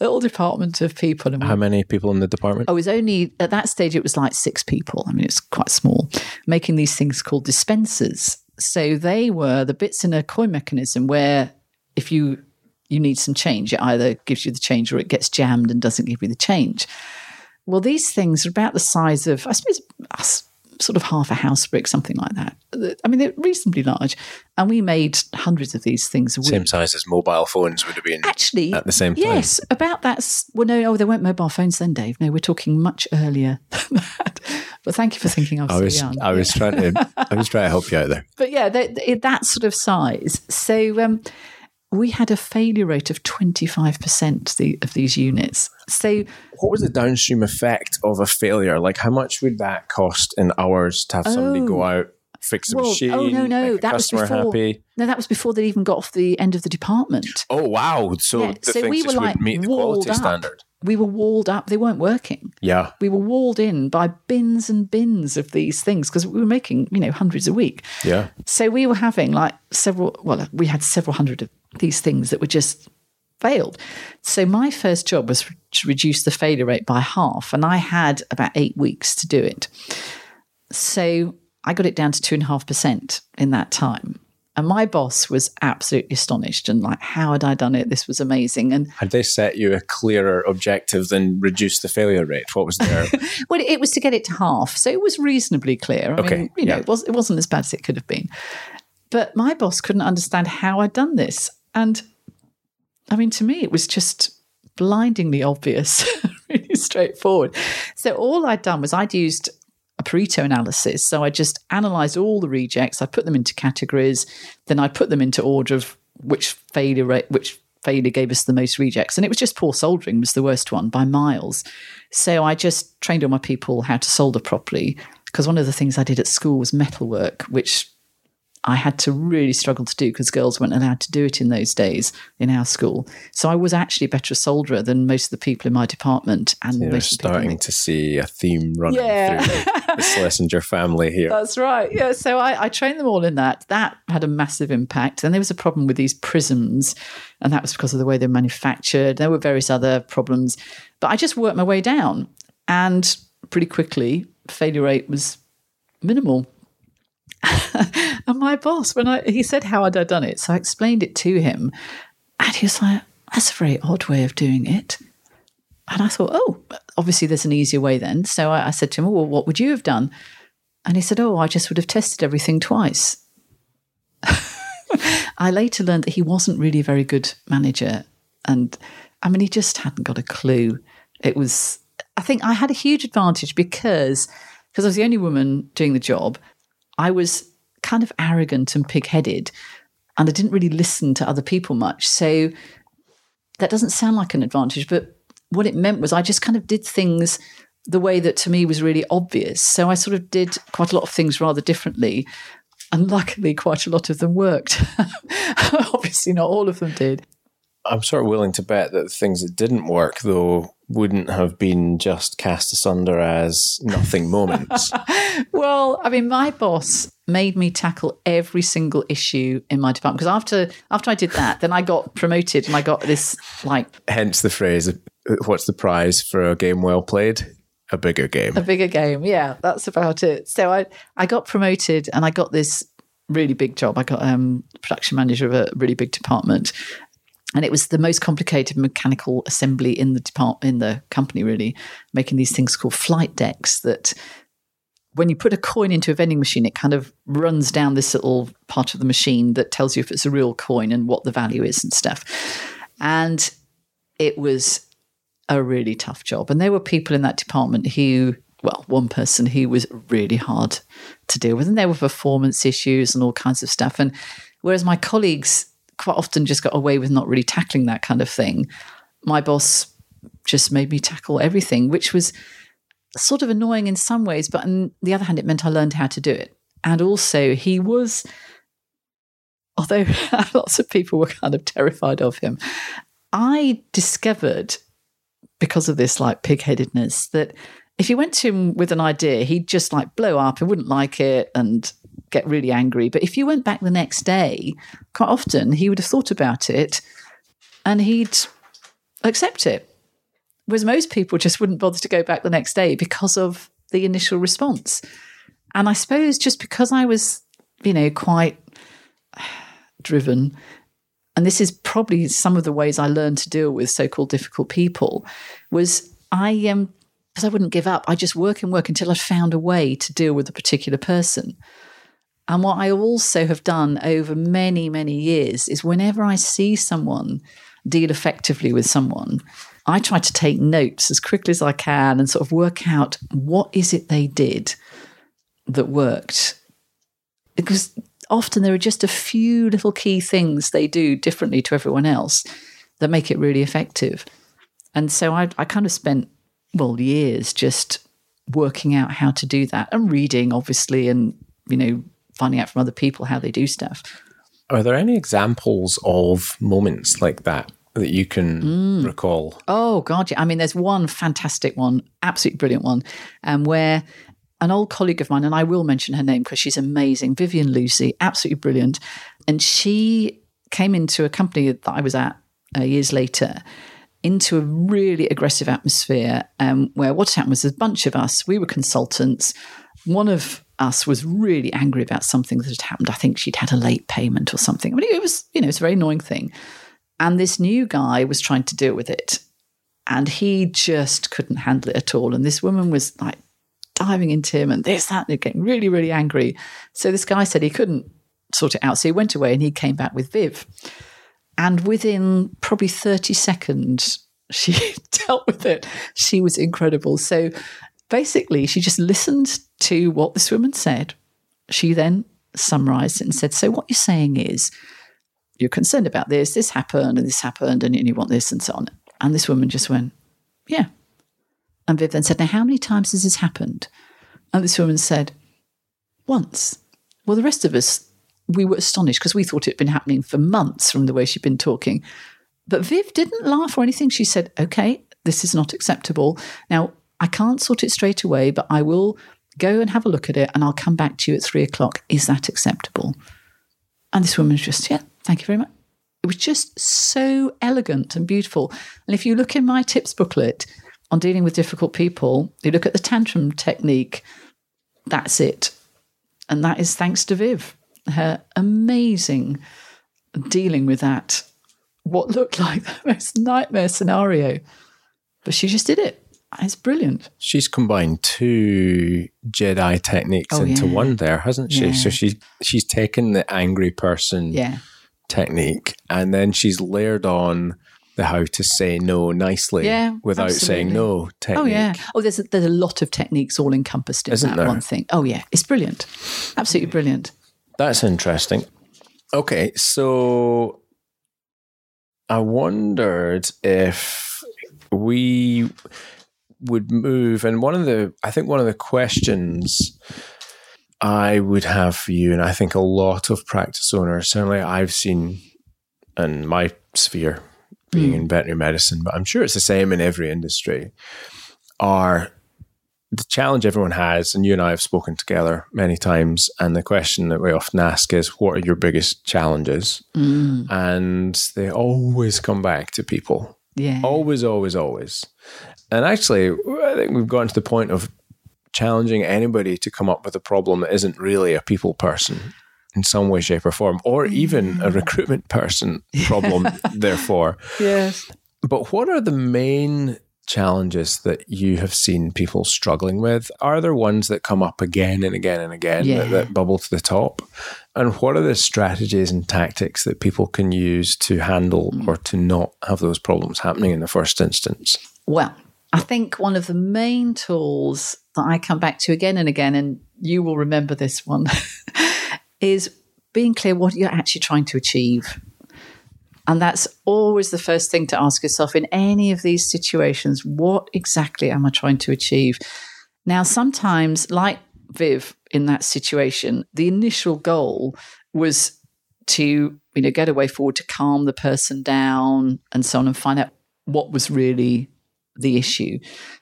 Speaker 1: little department of people. And
Speaker 2: How many people in the department?
Speaker 1: I was only, at that stage, it was like six people. I mean, it's quite small, making these things called dispensers. So they were the bits in a coin mechanism where if you you need some change, it either gives you the change or it gets jammed and doesn't give you the change. Well, these things are about the size of, I suppose, us sort of half a house brick, something like that. I mean, they're reasonably large. And we made hundreds of these things a week.
Speaker 2: Same size as mobile phones would have been
Speaker 1: Actually,
Speaker 2: at the same time.
Speaker 1: yes, about that. Well, no, oh, there weren't mobile phones then, Dave. No, we're talking much earlier [LAUGHS] than that. But thank you for thinking I was,
Speaker 2: I was
Speaker 1: so young.
Speaker 2: I was trying to I was trying to help you out there. [LAUGHS]
Speaker 1: but yeah, they, they- that sort of size. So um, we had a failure rate of 25% of these units. So
Speaker 2: What was the downstream effect of a failure? Like how much would that cost in hours to have somebody go oh. out, fix a
Speaker 1: Well,
Speaker 2: machine,
Speaker 1: oh, no, no, that was before-
Speaker 2: happy?
Speaker 1: no, that was before they even got off the end of the department.
Speaker 2: Oh wow. So
Speaker 1: Yeah,
Speaker 2: the
Speaker 1: so
Speaker 2: things
Speaker 1: we were
Speaker 2: just
Speaker 1: like
Speaker 2: would meet the quality
Speaker 1: up.
Speaker 2: standard.
Speaker 1: We were walled up. They weren't working.
Speaker 2: Yeah.
Speaker 1: We were walled in by bins and bins of these things because we were making, you know, hundreds a week.
Speaker 2: Yeah.
Speaker 1: So we were having like several, well, we had several hundred of these things that were just failed. So my first job was to reduce the failure rate by half, and I had about eight weeks to do it. So I got it down to two and a half percent in that time. And my boss was absolutely astonished and like, how had I done it? This was amazing. And
Speaker 2: Had they set you a clearer objective than reduce the failure rate? What was their [LAUGHS]
Speaker 1: well, it was to get it to half, so it was reasonably clear. I
Speaker 2: Okay,
Speaker 1: mean, you know,
Speaker 2: yeah.
Speaker 1: it was it wasn't as bad as it could have been. But my boss couldn't understand how I'd done this, and I mean, to me, it was just blindingly obvious, [LAUGHS] really straightforward. So all I'd done was I'd used a Pareto analysis. So I just analysed all the rejects. I put them into categories. Then I put them into order of which failure rate, which failure gave us the most rejects. And it was just poor soldering was the worst one by miles. So I just trained all my people how to solder properly. Because one of the things I did at school was metalwork, which I had to really struggle to do because girls weren't allowed to do it in those days in our school. So I was actually a better solderer than most of the people in my department and
Speaker 2: You're
Speaker 1: most people.
Speaker 2: starting to see a theme running
Speaker 1: Yeah.
Speaker 2: through the [LAUGHS] Slessenger family here.
Speaker 1: That's right. Yeah. So I, I trained them all in that. That had a massive impact. Then there was a problem with these prisms, and that was because of the way they're manufactured. There were various other problems, but I just worked my way down, and pretty quickly, failure rate was minimal. [LAUGHS] and my boss, when I he said how had I done it, so I explained it to him, and he was like, "That's a very odd way of doing it." And I thought, oh, obviously there's an easier way then. So I, I said to him, well, what would you have done? And he said, oh, I just would have tested everything twice. [LAUGHS] I later learned that he wasn't really a very good manager. And I mean, he just hadn't got a clue. It was, I think I had a huge advantage because, because I was the only woman doing the job. I was kind of arrogant and pig headed, and I didn't really listen to other people much. So that doesn't sound like an advantage, but what it meant was I just kind of did things the way that to me was really obvious. So I sort of did quite a lot of things rather differently. And luckily, quite a lot of them worked. [LAUGHS] Obviously, not all of them did.
Speaker 2: I'm sort of willing to bet that the things that didn't work, though, wouldn't have been just cast asunder as nothing [LAUGHS] moments.
Speaker 1: Well, I mean, my boss made me tackle every single issue in my department because after after I did that, then I got promoted and I got this like
Speaker 2: Hence the phrase, what's the prize for a game well played? A bigger game.
Speaker 1: a bigger game. Yeah, that's about it. So I I got promoted and I got this really big job. I got um production manager of a really big department. And it was the most complicated mechanical assembly in the depart in the company really making these things called flight decks that when you put a coin into a vending machine it kind of runs down this little part of the machine that tells you if it's a real coin and what the value is and stuff. And it was a really tough job. And there were people in that department who well one person who was really hard to deal with. And there were performance issues and all kinds of stuff. And whereas my colleagues quite often just got away with not really tackling that kind of thing. My boss just made me tackle everything, which was sort of annoying in some ways, but on the other hand, it meant I learned how to do it. And also, he was, although [LAUGHS] lots of people were kind of terrified of him, I discovered because of this like pigheadedness that if you went to him with an idea, he'd just like blow up and wouldn't like it and get really angry. But if you went back the next day, quite often he would have thought about it and he'd accept it. Whereas most people just wouldn't bother to go back the next day because of the initial response. And I suppose just because I was, you know, quite [SIGHS] driven, and this is probably some of the ways I learned to deal with so called difficult people, was I um because I wouldn't give up. I just work and work until I found a way to deal with a particular person. And what I also have done over many, many years is whenever I see someone deal effectively with someone, I try to take notes as quickly as I can and sort of work out what is it they did that worked. Because often there are just a few little key things they do differently to everyone else that make it really effective. And so I, I kind of spent, well, years just working out how to do that and reading, obviously, and, you know, finding out from other people how they do stuff.
Speaker 2: Are there any examples of moments like that that you can mm. recall?
Speaker 1: Oh God, yeah. I mean, there's one fantastic one, absolutely brilliant one, um, where an old colleague of mine, and I will mention her name because she's amazing, Vivian Lucy, absolutely brilliant, and she came into a company that I was at uh, years later into a really aggressive atmosphere um, where what happened was a bunch of us, we were consultants. One of us was really angry about something that had happened. I think she'd had a late payment or something. I mean, it was, you know, it's a very annoying thing. And this new guy was trying to deal with it. And he just couldn't handle it at all. And this woman was like diving into him and this, that, and getting really, really angry. So this guy said he couldn't sort it out. So he went away and he came back with Viv. And within probably 30 seconds, [LAUGHS] she dealt with it. She was incredible. So basically, she just listened to what this woman said. She then summarized it and said, So, what you're saying is you're concerned about this, this happened, and this happened, and you want this, and so on. And this woman just went, Yeah. And Viv then said, Now, how many times has this happened? And this woman said, Once. Well, the rest of us, we were astonished because we thought it had been happening for months from the way she'd been talking. But Viv didn't laugh or anything. She said, Okay, this is not acceptable. Now, I can't sort it straight away, but I will go and have a look at it and I'll come back to you at three o'clock. Is that acceptable? And this woman's just, yeah, thank you very much. It was just so elegant and beautiful. And if you look in my tips booklet on dealing with difficult people, you look at the tantrum technique, that's it. And that is thanks to Viv, her amazing dealing with that, what looked [LAUGHS] like the most nightmare scenario. But she just did it. It's brilliant.
Speaker 2: She's combined two Jedi techniques oh, into yeah. one there, hasn't she? Yeah. So she's she's taken the angry person
Speaker 1: yeah.
Speaker 2: technique and then she's layered on the how to say no nicely without absolutely. saying no technique.
Speaker 1: Oh yeah. Oh, there's a, there's a lot of techniques all encompassed in Isn't that there? one thing. Oh yeah, it's brilliant. Absolutely brilliant.
Speaker 2: That's interesting. Okay, so I wondered if we would move, and one of the, I think one of the questions I would have for you, and I think a lot of practice owners, certainly I've seen in my sphere, being mm. in veterinary medicine, but I'm sure it's the same in every industry, are the challenge everyone has, and you and I have spoken together many times, and the question that we often ask is, What are your biggest challenges? Mm. And they always come back to people.
Speaker 1: Yeah.
Speaker 2: Always, always, always. And actually, I think we've gotten to the point of challenging anybody to come up with a problem that isn't really a people person. in some way, shape, or form, or even a mm. recruitment person [LAUGHS] problem, therefore.
Speaker 1: Yes.
Speaker 2: But what are the main challenges that you have seen people struggling with? Are there ones that come up again and again and again
Speaker 1: Yeah.
Speaker 2: that, that bubble to the top? And what are the strategies and tactics that people can use to handle mm. or to not have those problems happening in the first instance?
Speaker 1: Well, I think one of the main tools that I come back to again and again, and you will remember this one, [LAUGHS] is being clear what you're actually trying to achieve. And that's always the first thing to ask yourself in any of these situations what exactly am I trying to achieve? Now, sometimes, like Viv in that situation, the initial goal was to you know get a way forward to calm the person down and so on and find out what was really the issue.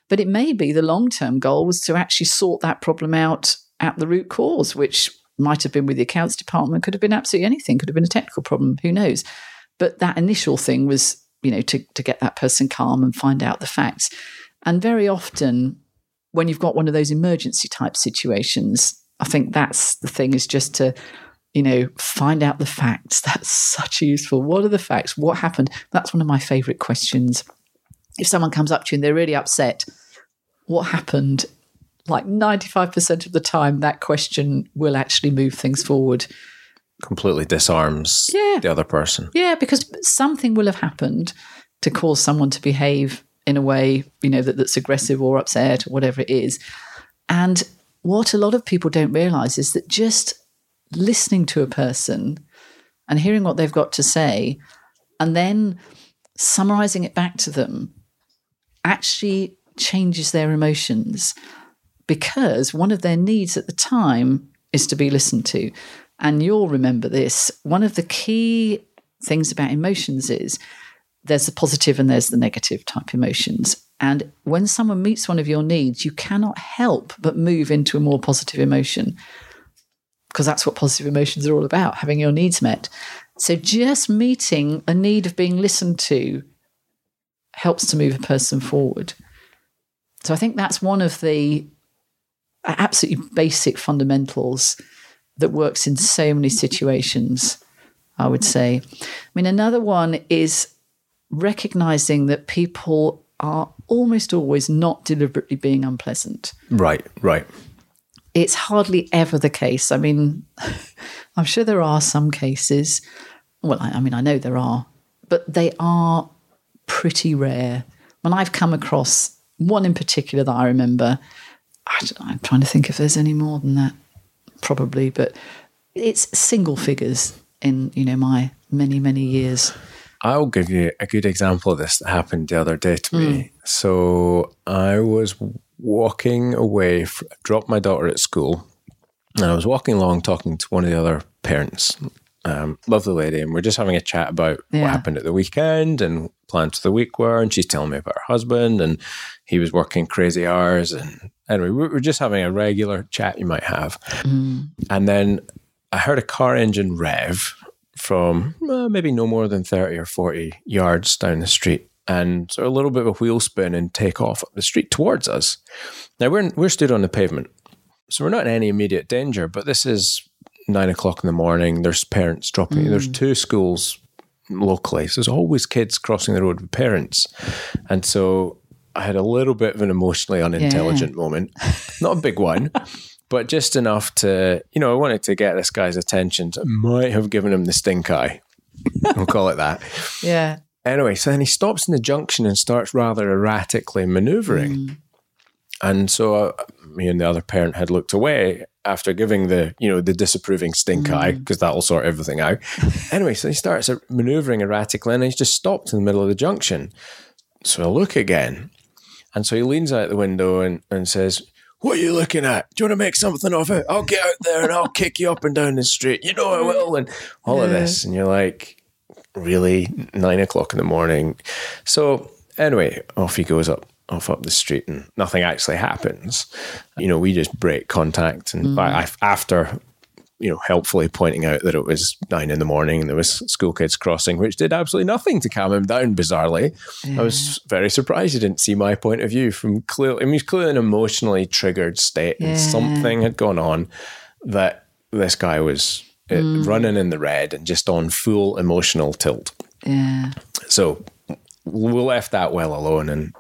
Speaker 1: But it may be the long term goal was to actually sort that problem out at the root cause, which might have been with the accounts department, could have been absolutely anything, could have been a technical problem, who knows. But that initial thing was, you know, to, to get that person calm and find out the facts. And very often, when you've got one of those emergency type situations, I think that's the thing is just to, you know, find out the facts. [LAUGHS] That's such useful. What are the facts? What happened? That's one of my favorite questions. If someone comes up to you and they're really upset, what happened? Like 95% of the time, that question will actually move things forward.
Speaker 2: Completely disarms
Speaker 1: Yeah.
Speaker 2: the other person.
Speaker 1: Yeah, because something will have happened to cause someone to behave in a way, you know, that, that's aggressive or upset or whatever it is. And what a lot of people don't realize is that just listening to a person and hearing what they've got to say and then summarizing it back to them actually changes their emotions because one of their needs at the time is to be listened to. And you'll remember this. One of the key things about emotions is there's the positive and there's the negative type emotions. And when someone meets one of your needs, you cannot help but move into a more positive emotion because that's what positive emotions are all about having your needs met. So just meeting a need of being listened to helps to move a person forward. So I think that's one of the absolutely basic fundamentals that works in so many situations, I would say. I mean, another one is recognizing that people are almost always not deliberately being unpleasant.
Speaker 2: Right, right.
Speaker 1: It's hardly ever the case. I mean, [LAUGHS] I'm sure there are some cases. Well, I, I mean, I know there are, but they are pretty rare. When I've come across one in particular that I remember, I don't, I'm trying to think if there's any more than that, probably, but it's single figures in you know my many many years.
Speaker 2: I'll give you a good example of this that happened the other day to me. Hmm. So I was walking away, dropped my daughter at school, and I was walking along talking to one of the other parents, um, lovely lady, and we're just having a chat about
Speaker 1: Yeah.
Speaker 2: what happened at the weekend and plans for the week were. And she's telling me about her husband, and he was working crazy hours. And anyway, we were just having a regular chat you might have. And then I heard a car engine rev from uh, maybe no more than 30 or 40 yards down the street and so a little bit of a wheel spin and take off up the street towards us. Now we're, we're stood on the pavement, so we're not in any immediate danger, but this is nine o'clock in the morning. There's parents dropping, there's hmm. two schools locally, so there's always kids crossing the road with parents. And so I had a little bit of an emotionally unintelligent moment, [LAUGHS] not a big one but just enough to, you know, I wanted to get this guy's attention. So I might have given him the stink eye. We'll call it that. [LAUGHS]
Speaker 1: Yeah,
Speaker 2: Anyway, so then he stops in the junction and starts rather erratically maneuvering. Hmm. And so uh, me and the other parent had looked away after giving the, you know, the disapproving stink eye because that will sort everything out. [LAUGHS] anyway, so he starts er- maneuvering erratically and he's just stopped in the middle of the junction. So I look again. And so he leans out the window and, and says, What are you looking at? Do you want to make something of it? I'll get out there and I'll kick you up and down the street. You know I will. And all of this. And you're like, Really? Nine o'clock in the morning. So anyway, off he goes up off up the street and nothing actually happens. You know, we just break contact and I, I- after you know, helpfully pointing out that it was nine in the morning and there was school kids crossing, which did absolutely nothing to calm him down. Bizarrely, I was very surprised he didn't see my point of view from clearly. I mean, he was clearly an emotionally triggered state,
Speaker 1: Yeah.
Speaker 2: and something had gone on that this guy was uh,
Speaker 1: Mm.
Speaker 2: running in the red and just on full emotional tilt.
Speaker 1: Yeah.
Speaker 2: So we left that well alone and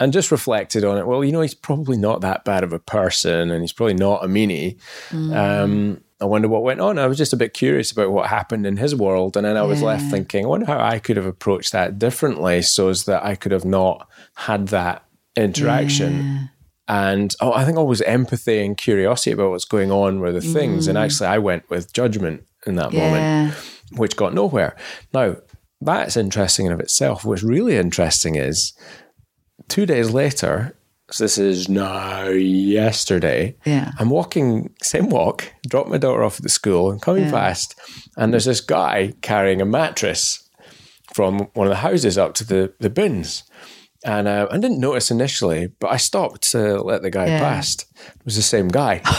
Speaker 2: and just reflected on it. Well, you know, he's probably not that bad of a person, and he's probably not a meanie. Um, I wonder what went on. I was just a bit curious about what happened in his world, and then I was left thinking, I wonder how I could have approached that differently, so as that I could have not had that interaction. And oh, I think always empathy and curiosity about what's going on were the things. And actually, I went with judgment in that moment which got nowhere. Now, that's interesting in of itself. What's really interesting is two days later, so this is now yesterday,
Speaker 1: Yeah.
Speaker 2: I'm walking, same walk, drop my daughter off at the school and coming
Speaker 1: Yeah.
Speaker 2: past, and there's this guy carrying a mattress from one of the houses up to the, the bins. And uh, I didn't notice initially, but I stopped to let the guy
Speaker 1: Yeah.
Speaker 2: past. It was the same guy. [LAUGHS]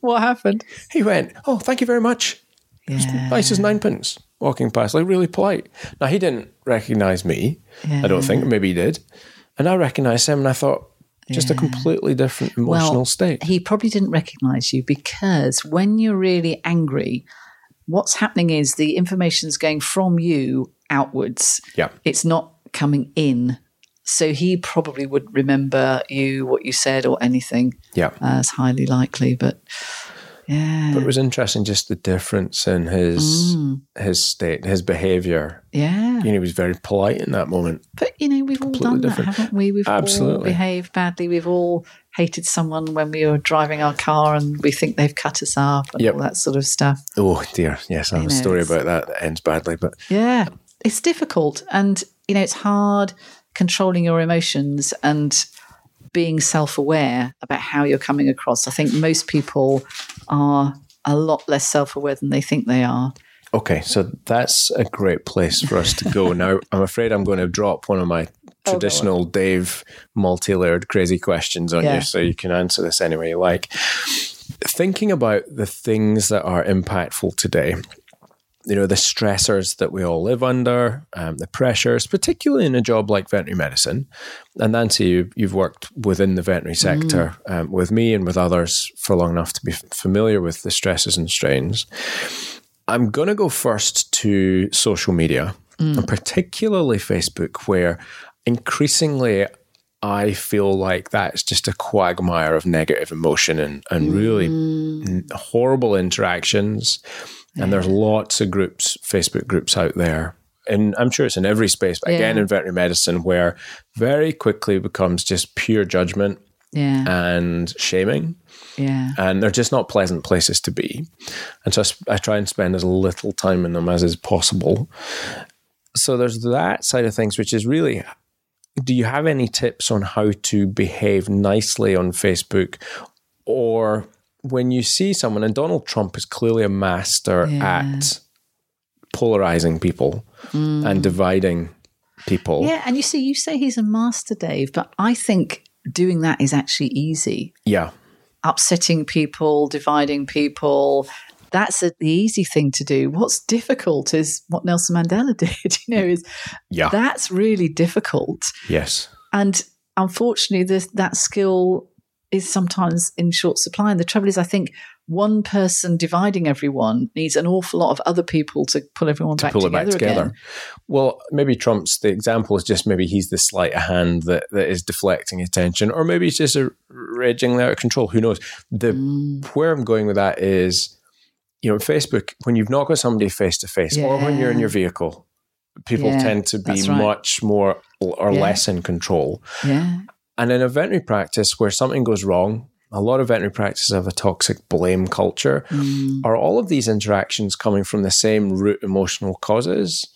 Speaker 1: What happened?
Speaker 2: he went, Oh, thank you very much
Speaker 1: Yeah.
Speaker 2: nice as ninepence walking past, like really polite. Now he didn't recognize me. I don't think. Maybe he did. And I recognized him, and I thought, just a completely different emotional
Speaker 1: well,
Speaker 2: state.
Speaker 1: He probably didn't recognize you because when you're really angry, what's happening is the information's going from you outwards.
Speaker 2: Yeah.
Speaker 1: It's not coming in. So he probably wouldn't remember you, what you said, or anything.
Speaker 2: Yeah.
Speaker 1: Uh, it's highly likely, but yeah.
Speaker 2: But it was interesting, just the difference in his mm. his state, his behavior.
Speaker 1: yeah.
Speaker 2: You know, he was very polite in that moment.
Speaker 1: But you know, we've all done
Speaker 2: different.
Speaker 1: that, haven't we? We've all
Speaker 2: Absolutely.
Speaker 1: behaved badly. We've all hated someone when we were driving our car and we think they've cut us up and
Speaker 2: Yep.
Speaker 1: all that sort of stuff.
Speaker 2: Oh dear, yes, I have a
Speaker 1: know,
Speaker 2: story about that that ends badly. But
Speaker 1: Yeah, it's difficult, and you know, it's hard controlling your emotions and being self-aware about how you're coming across. I think most people are a lot less self-aware than they think they are.
Speaker 2: okay, so that's a great place for us to go. now, I'm afraid I'm going to drop one of my oh, traditional Dave multi-layered crazy questions on
Speaker 1: Yeah.
Speaker 2: you, so you can answer this any way you like. Thinking about the things that are impactful today, you know, the stressors that we all live under, um, the pressures, particularly in a job like veterinary medicine. And Nancy, you, you've worked within the veterinary sector um, with me and with others for long enough to be familiar with the stresses and strains. I'm going to go first to social media, and particularly Facebook, where increasingly I feel like that's just a quagmire of negative emotion and, and really n- horrible interactions. And there's lots of groups, Facebook groups out there. And I'm sure it's in every space, but again, in veterinary medicine, where very quickly becomes just pure judgment
Speaker 1: Yeah,
Speaker 2: and shaming
Speaker 1: yeah,
Speaker 2: and they're just not pleasant places to be. And so I, sp- I try and spend as little time in them as is possible. So there's that side of things, which is really do you have any tips on how to behave nicely on Facebook or when you see someone, and Donald Trump is clearly a master
Speaker 1: Yeah.
Speaker 2: at polarizing people and mm. dividing people.
Speaker 1: yeah. And you see, you say he's a master, Dave, but I think doing that is actually easy.
Speaker 2: yeah.
Speaker 1: upsetting people, dividing people. That's a, the easy thing to do. What's difficult is what Nelson Mandela [LAUGHS] did. You know, is
Speaker 2: Yeah.
Speaker 1: that's really difficult.
Speaker 2: yes.
Speaker 1: And unfortunately, this, that skill is sometimes in short supply. And the trouble is, I think one person dividing everyone needs an awful lot of other people to pull everyone back,
Speaker 2: pull it
Speaker 1: together
Speaker 2: back together.
Speaker 1: again.
Speaker 2: Well, maybe Trump's the example is just maybe he's the sleight of hand that, that is deflecting attention, or maybe it's just a raging out of control. Who knows? The
Speaker 1: Mm.
Speaker 2: where I'm going with that is, you know, Facebook when you've not got somebody face to face, or when you're in your vehicle, people
Speaker 1: Yeah,
Speaker 2: tend to be
Speaker 1: right.
Speaker 2: much more or
Speaker 1: Yeah.
Speaker 2: less in control.
Speaker 1: Yeah.
Speaker 2: And in a veterinary practice where something goes wrong, a lot of veterinary practices have a toxic blame culture.
Speaker 1: Mm.
Speaker 2: Are all of these interactions coming from the same root emotional causes?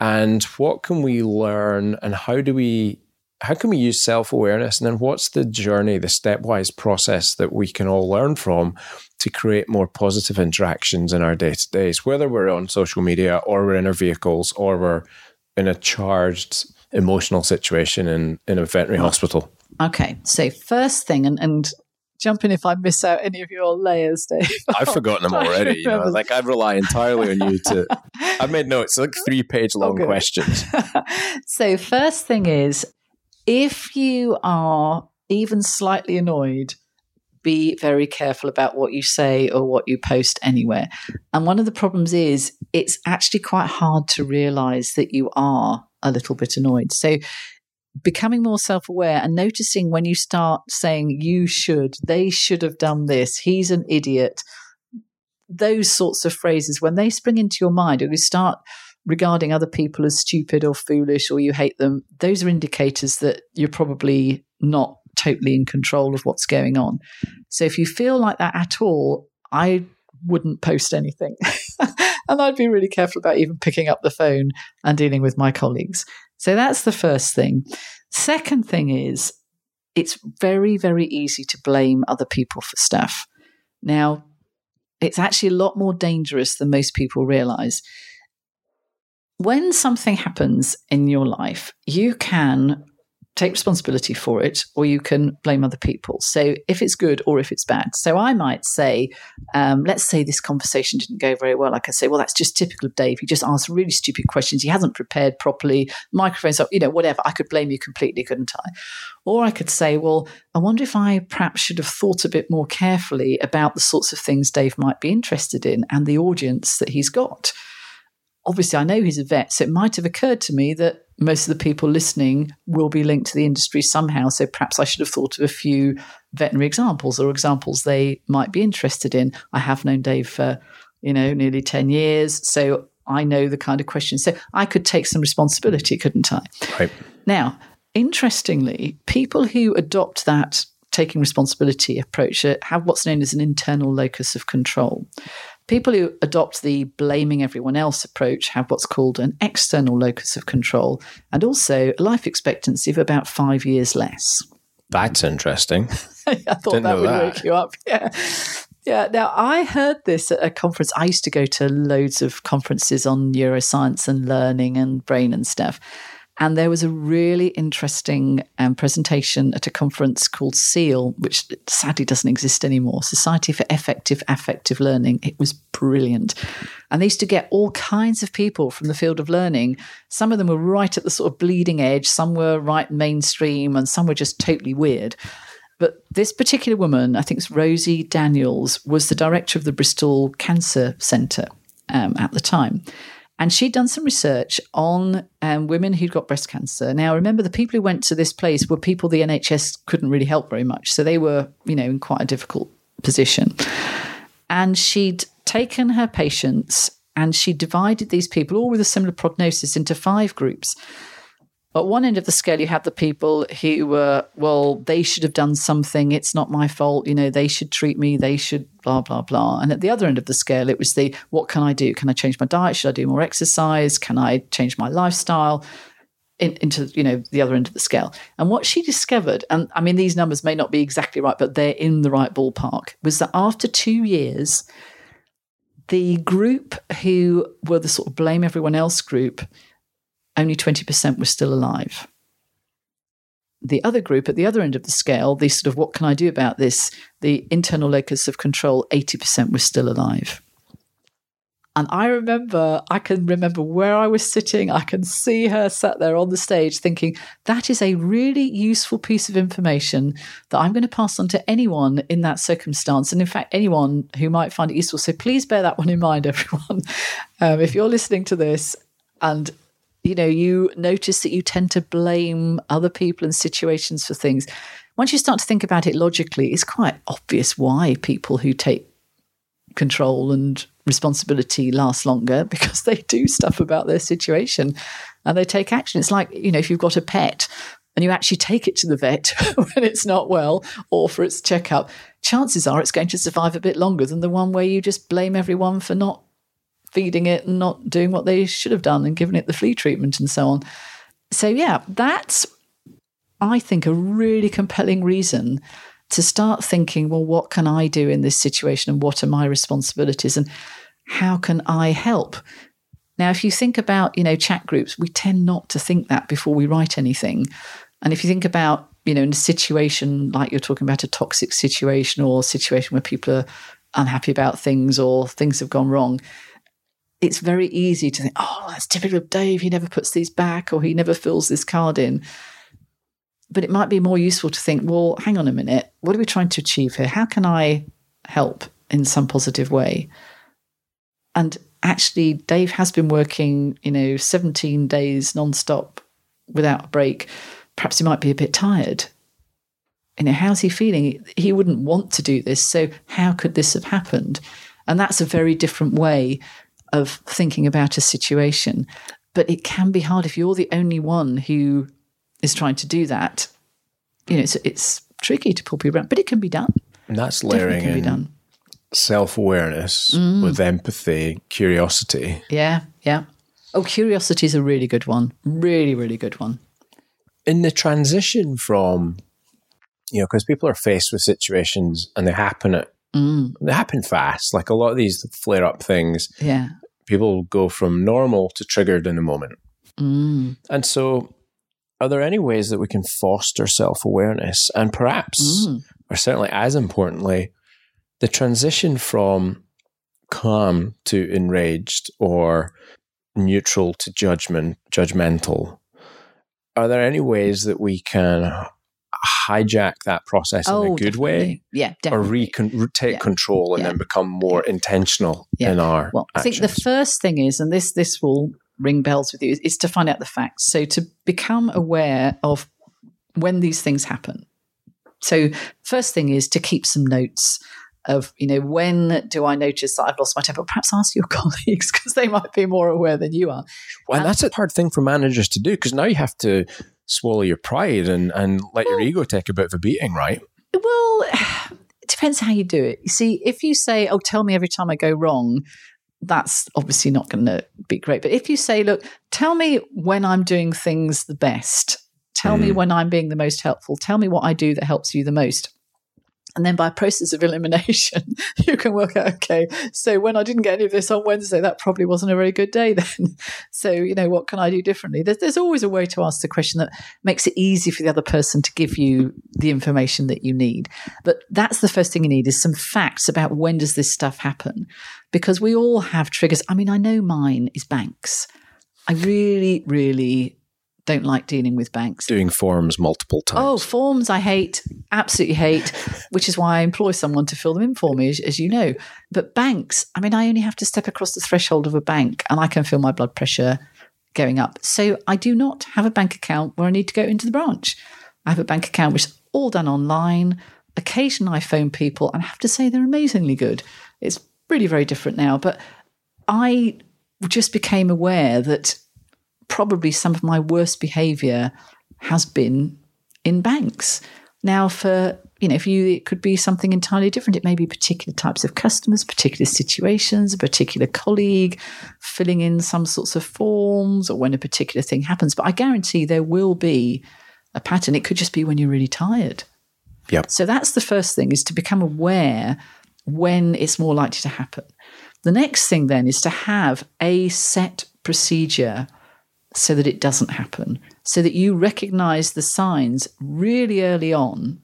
Speaker 2: And what can we learn and how do we how can we use self-awareness and then what's the journey, the stepwise process that we can all learn from to create more positive interactions in our day-to-days, whether we're on social media or we're in our vehicles or we're in a charged emotional situation in, in a veterinary hospital.
Speaker 1: Okay. So first thing, and, and jump in if I miss out any of your layers, Dave. [LAUGHS]
Speaker 2: I've forgotten them [LAUGHS] already. You know, like I rely entirely on you to. [LAUGHS] I've made notes, like three page long oh,
Speaker 1: good.
Speaker 2: questions.
Speaker 1: so first thing is if you are even slightly annoyed be very careful about what you say or what you post anywhere. And one of the problems is it's actually quite hard to realize that you are a little bit annoyed. So becoming more self aware and noticing when you start saying, you should, they should have done this, he's an idiot, those sorts of phrases, when they spring into your mind and you start regarding other people as stupid or foolish or you hate them, those are indicators that you're probably not totally in control of what's going on. So if you feel like that at all, I wouldn't post anything. [LAUGHS] and I'd be really careful about even picking up the phone and dealing with my colleagues. So that's the first thing. Second thing is, it's very, very easy to blame other people for stuff. Now, it's actually a lot more dangerous than most people realize. When something happens in your life, you can take responsibility for it or you can blame other people. So if it's good or if it's bad. So I might say, um, let's say this conversation didn't go very well. I say, well, that's just typical of Dave. He just asked really stupid questions. He hasn't prepared properly. Microphones up, you know, whatever. I could blame you completely, couldn't I? Or I could say, well, I wonder if I perhaps should have thought a bit more carefully about the sorts of things Dave might be interested in and the audience that he's got obviously I know he's a vet, so it might have occurred to me that most of the people listening will be linked to the industry somehow. So perhaps I should have thought of a few veterinary examples or examples they might be interested in. I have known Dave for, you know, nearly 10 years. So I know the kind of questions. So I could take some responsibility, couldn't I?
Speaker 2: Right.
Speaker 1: Now, interestingly, people who adopt that taking responsibility approach have what's known as an internal locus of control. People who adopt the blaming everyone else approach have what's called an external locus of control and also a life expectancy of about five years less.
Speaker 2: That's interesting. [LAUGHS]
Speaker 1: I thought Didn't that would that. wake you up. [LAUGHS] Yeah. Yeah. Now, I heard this at a conference. I used to go to loads of conferences on neuroscience and learning and brain and stuff. And there was a really interesting um, presentation at a conference called SEAL, which sadly doesn't exist anymore Society for Effective Affective Learning. It was brilliant. And they used to get all kinds of people from the field of learning. Some of them were right at the sort of bleeding edge, some were right mainstream, and some were just totally weird. But this particular woman, I think it's Rosie Daniels, was the director of the Bristol Cancer Centre um, at the time. And she'd done some research on um, women who'd got breast cancer. Now, remember, the people who went to this place were people the NHS couldn't really help very much. So they were, you know, in quite a difficult position. And she'd taken her patients and she divided these people, all with a similar prognosis, into five groups. At one end of the scale, you had the people who were, well, they should have done something. It's not my fault. You know, they should treat me. They should blah, blah, blah. And at the other end of the scale, it was the, what can I do? Can I change my diet? Should I do more exercise? Can I change my lifestyle? In, into you know the other end of the scale and what she discovered and i mean these numbers may not be exactly right but they're in the right ballpark was that after two years the group who were the sort of blame everyone else group only 20% were still alive. The other group at the other end of the scale, the sort of what can I do about this? The internal locus of control, 80% were still alive. And I remember, I can remember where I was sitting. I can see her sat there on the stage thinking, that is a really useful piece of information that I'm going to pass on to anyone in that circumstance. And in fact, anyone who might find it useful. So please bear that one in mind, [LAUGHS] everyone. Um, if you're listening to this and you know, you notice that you tend to blame other people and situations for things. Once you start to think about it logically, it's quite obvious why people who take control and responsibility last longer [LAUGHS] because they do stuff about their situation and they take action. It's like, you know, if you've got a pet and you actually take it to the vet [LAUGHS] when it's not well or for its checkup, chances are it's going to survive a bit longer than the one where you just blame everyone for not feeding it and not doing what they should have done and giving it the flea treatment and so on. So, yeah, that's, I think, a really compelling reason to start thinking, well, what can I do in this situation and what are my responsibilities and how can I help? Now, if you think about, you know, chat groups, we tend not to think that before we write anything. And if you think about, you know, in a situation like you're talking about a toxic situation or a situation where people are unhappy about things or things have gone wrong, it's very easy to think, oh, that's typical of Dave. He never puts these back or he never fills this card in. but it might be more useful to think, well, hang on a minute, what are we trying to achieve here? How can I help in some positive way? And actually, Dave has been working, you know, 17 days nonstop without a break. Perhaps he might be a bit tired. You know, how's he feeling? He wouldn't want to do this. So, how could this have happened? And that's a very different way of thinking about a situation. But it can be hard if you're the only one who is trying to do that. You know, it's, it's tricky to pull people around, but it can be done.
Speaker 2: And that's layering
Speaker 1: can be
Speaker 2: in
Speaker 1: done.
Speaker 2: self awareness mm. with empathy, curiosity.
Speaker 1: Yeah, yeah. Oh, curiosity is a really good one. Really, really good one.
Speaker 2: in the transition from you know because people are faced with situations and they happen at mm. they happen fast like a lot of these flare up things
Speaker 1: Yeah.
Speaker 2: People go from normal to triggered in a moment
Speaker 1: Mm.
Speaker 2: and so are there any ways that we can foster self-awareness and perhaps
Speaker 1: Mm.
Speaker 2: or certainly as importantly the transition from calm to enraged or neutral to judgment judgmental are there any ways that we can hijack that process in a oh, good way
Speaker 1: Oh, definitely. Yeah,
Speaker 2: or
Speaker 1: definitely.
Speaker 2: recon- re- take
Speaker 1: Yeah.
Speaker 2: control and
Speaker 1: Yeah.
Speaker 2: then become more intentional
Speaker 1: Yeah.
Speaker 2: in our
Speaker 1: Well, I think the first thing is, and this this will ring bells with you, is, is to find out the facts. So to become aware of when these things happen. So first thing is to keep some notes of you know when do I notice that I've lost my temper? Perhaps ask your [LAUGHS] colleagues because they might be more aware than you are.
Speaker 2: well, and that's a hard thing for managers to do because now you have to swallow your pride and, and let your ego take a bit of a beating, right?
Speaker 1: Well, it [SIGHS] depends how you do it. You see, if you say, "Oh, tell me every time I go wrong," that's obviously not going to be great. But if you say, "Look, tell me when I'm doing things the best. Tell me hmm. when I'm being the most helpful. Tell me what I do that helps you the most." And then by process of elimination, [LAUGHS] you can work out, okay, so when I didn't get any of this on Wednesday, that probably wasn't a very good day [LAUGHS] then. So, you know, what can I do differently? There's, there's always a way to ask the question that makes it easy for the other person to give you the information that you need. But that's the first thing you need is some facts about when does this stuff happen? Because we all have triggers. I mean, I know mine is banks. I really, really don't like dealing with banks.
Speaker 2: Doing forms multiple times.
Speaker 1: Oh, forms I hate, absolutely hate, which is why I employ someone to fill them in for me, as, as you know. But banks, I mean, I only have to step across the threshold of a bank and I can feel my blood pressure going up. So I do not have a bank account where I need to go into the branch. I have a bank account which is all done online. Occasionally I phone people and I have to say they're amazingly good. It's really very different now. But I just became aware that probably some of my worst behavior has been in banks. Now, for you know, for you, it could be something entirely different. It may be particular types of customers, particular situations, a particular colleague filling in some sorts of forms, or when a particular thing happens. But I guarantee there will be a pattern. It could just be when you're really tired.
Speaker 2: Yep.
Speaker 1: So that's the first thing: is to become aware when it's more likely to happen. The next thing then is to have a set procedure so that it doesn't happen, so that you recognize the signs really early on,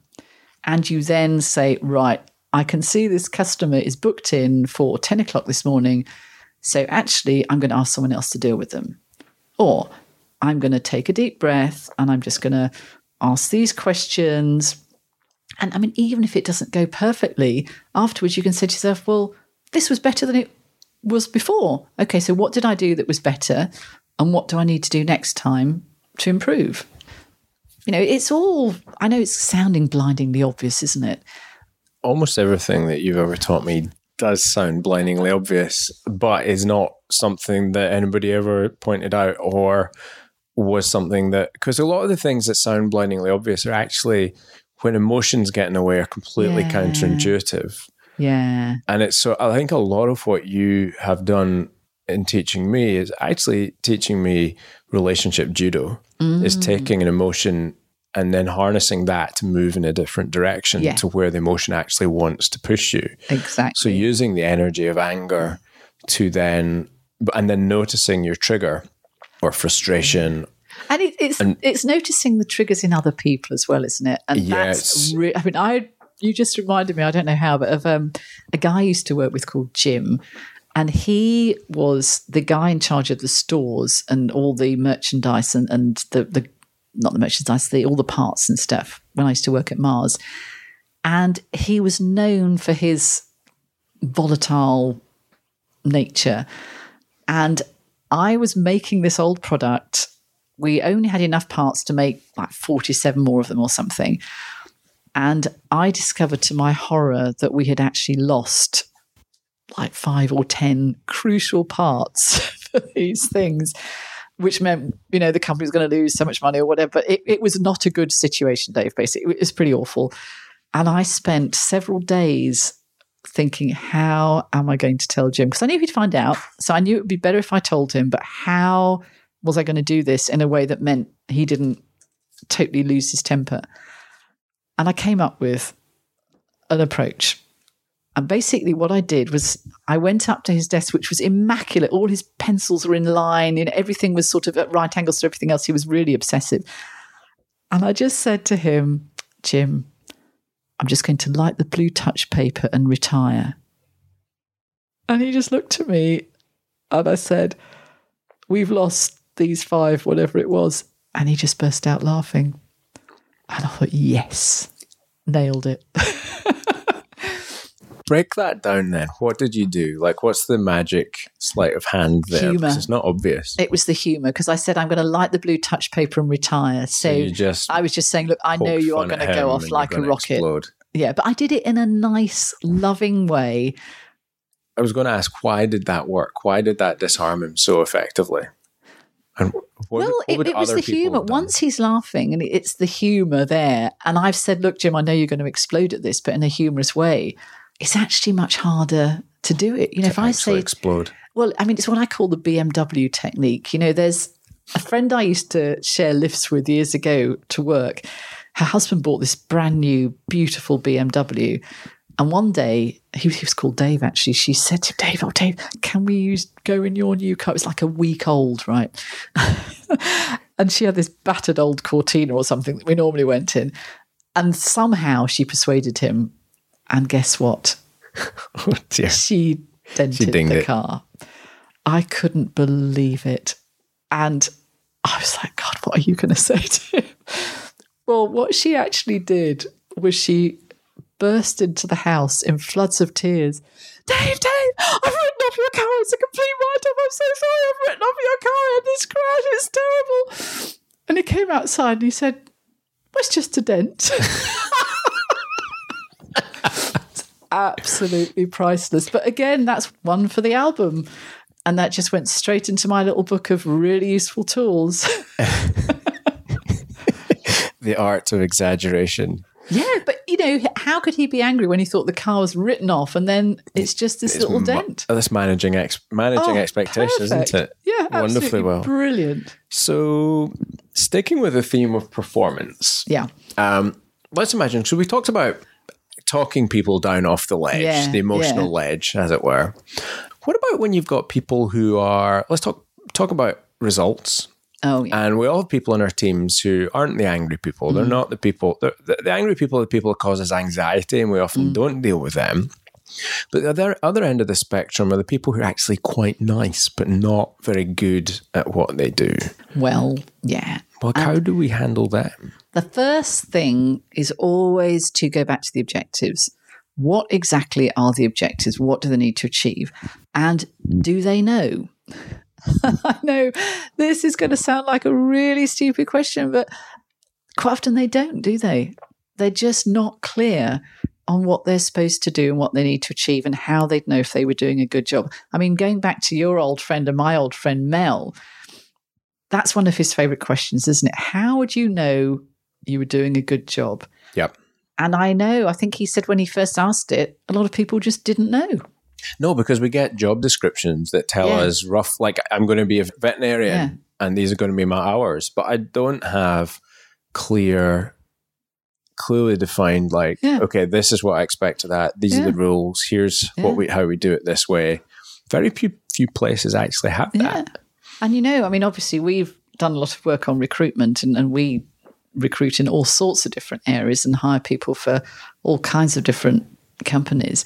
Speaker 1: and you then say, right, I can see this customer is booked in for 10 o'clock this morning. So actually, I'm going to ask someone else to deal with them. Or I'm going to take a deep breath and I'm just going to ask these questions. And I mean, even if it doesn't go perfectly, afterwards you can say to yourself, well, this was better than it was before. Okay, so what did I do that was better? And what do I need to do next time to improve? You know, it's all, I know it's sounding blindingly obvious, isn't it?
Speaker 2: Almost everything that you've ever taught me does sound blindingly obvious, but is not something that anybody ever pointed out or was something that, because a lot of the things that sound blindingly obvious are actually, when emotions get in the way, are completely
Speaker 1: Yeah.
Speaker 2: counterintuitive.
Speaker 1: Yeah.
Speaker 2: And it's so I think a lot of what you have done in teaching me is actually teaching me relationship judo, is
Speaker 1: Mm.
Speaker 2: taking an emotion and then harnessing that to move in a different direction
Speaker 1: Yeah.
Speaker 2: to where the emotion actually wants to push you.
Speaker 1: Exactly.
Speaker 2: So using the energy of anger to then and then noticing your trigger or frustration.
Speaker 1: And it, it's it's noticing the triggers in other people as well, isn't it? And that's
Speaker 2: Yes.
Speaker 1: re- I mean, I you just reminded me. I don't know how, but of um, a guy I used to work with called Jim, and he was the guy in charge of the stores and all the merchandise and and the the not the merchandise, the all the parts and stuff when I used to work at Mars. And he was known for his volatile nature. And I was making this old product. We only had enough parts to make like 47 more of them or something. And I discovered to my horror that we had actually lost like five or 10 crucial parts [LAUGHS] for these things, which meant, you know, the company was going to lose so much money or whatever. But it, it was not a good situation, Dave, basically. It was pretty awful. And I spent several days thinking, how am I going to tell Jim? Because I knew he'd find out. So I knew it would be better if I told him, but how was I going to do this in a way that meant he didn't totally lose his temper? And I came up with an approach. And basically, what I did was I went up to his desk, which was immaculate. All his pencils were in line, and everything was sort of at right angles to everything else. He was really obsessive. And I just said to him, Jim, I'm just going to light the blue touch paper and retire. And he just looked at me and I said, We've lost these five, whatever it was. And he just burst out laughing. And I thought, Yes, nailed it. [LAUGHS]
Speaker 2: Break that down then. What did you do? Like, what's the magic sleight of hand there?
Speaker 1: Humour.
Speaker 2: Because it's not obvious.
Speaker 1: it was the humour because I said, I'm going to light the blue touch paper and retire. So,
Speaker 2: So
Speaker 1: I was just saying, Look, I know you are going to go off like a rocket.
Speaker 2: explode.
Speaker 1: Yeah, but I did it in a nice, loving way.
Speaker 2: I was going to ask, why did that work? Why did that disarm him so effectively? And what,
Speaker 1: well,
Speaker 2: what
Speaker 1: it, it was the humour. Once he's laughing, and it's the humour there. And I've said, look, Jim, I know you're going to explode at this, but in a humorous way. It's actually much harder to do it. You know, if I say,
Speaker 2: explode.
Speaker 1: well, I mean, it's what I call the BMW technique. You know, there's a friend I used to share lifts with years ago to work. Her husband bought this brand new, beautiful BMW. And one day, he was, he was called Dave actually. She said to him, Dave, oh, Dave, can we use go in your new car? It's like a week old, right? [LAUGHS] and she had this battered old Cortina or something that we normally went in. And somehow she persuaded him. And guess what? [LAUGHS]
Speaker 2: Oh
Speaker 1: she dented
Speaker 2: dinged
Speaker 1: the
Speaker 2: it.
Speaker 1: car. I couldn't believe it. And I was like, God, what are you going [LAUGHS] to say to him? Well, what she actually did was she burst into the house in floods of tears. Dave, Dave, I've written off your car. It's a complete write off. I'm so sorry. I've written off your car. I had this crash. It's terrible. And he came outside and he said, well, it's just a dent. [LAUGHS] absolutely priceless. But again, that's one for the album. And that just went straight into my little book of really useful tools. [LAUGHS]
Speaker 2: The art of exaggeration.
Speaker 1: yeah, but you know, how could he be angry when he thought the car was written off and then it's just this
Speaker 2: It's
Speaker 1: little
Speaker 2: mu-
Speaker 1: dent?
Speaker 2: Oh, that's managing ex- managing
Speaker 1: Oh,
Speaker 2: expectations,
Speaker 1: perfect.
Speaker 2: isn't it?
Speaker 1: Yeah,
Speaker 2: wonderfully
Speaker 1: absolutely
Speaker 2: well.
Speaker 1: Brilliant.
Speaker 2: So, sticking with the theme of performance,
Speaker 1: Yeah.
Speaker 2: um, let's imagine. So, we talked about talking people down off the ledge,
Speaker 1: Yeah,
Speaker 2: the emotional
Speaker 1: yeah.
Speaker 2: ledge, as it were. What about when you've got people who are? Let's talk talk about results.
Speaker 1: Oh, yeah.
Speaker 2: And we all have people in our teams who aren't the angry people.
Speaker 1: Mm.
Speaker 2: They're not the people. The, the angry people are the people that causes anxiety, and we often
Speaker 1: Mm.
Speaker 2: don't deal with them. But the other, other end of the spectrum are the people who are actually quite nice, but not very good at what they do.
Speaker 1: well, yeah.
Speaker 2: Well, how do we handle that?
Speaker 1: The first thing is always to go back to the objectives. What exactly are the objectives? What do they need to achieve? And do they know? [LAUGHS] I know this is going to sound like a really stupid question, but quite often they don't, do they? They're just not clear on what they're supposed to do and what they need to achieve and how they'd know if they were doing a good job. I mean, going back to your old friend and my old friend Mel, that's one of his favorite questions, isn't it? How would you know you were doing a good job?
Speaker 2: Yep.
Speaker 1: And I know, I think he said when he first asked it, a lot of people just didn't know.
Speaker 2: No, because we get job descriptions that tell
Speaker 1: Yeah.
Speaker 2: us rough, like I'm going to be a veterinarian
Speaker 1: Yeah.
Speaker 2: and these are going to be my hours, but I don't have clear, clearly defined, like,
Speaker 1: Yeah.
Speaker 2: okay, this is what I expect of that. These are the rules. Here's what we, how we do it this way. Very few, few places actually have that.
Speaker 1: And you know, I mean, obviously, we've done a lot of work on recruitment and, and we recruit in all sorts of different areas and hire people for all kinds of different companies.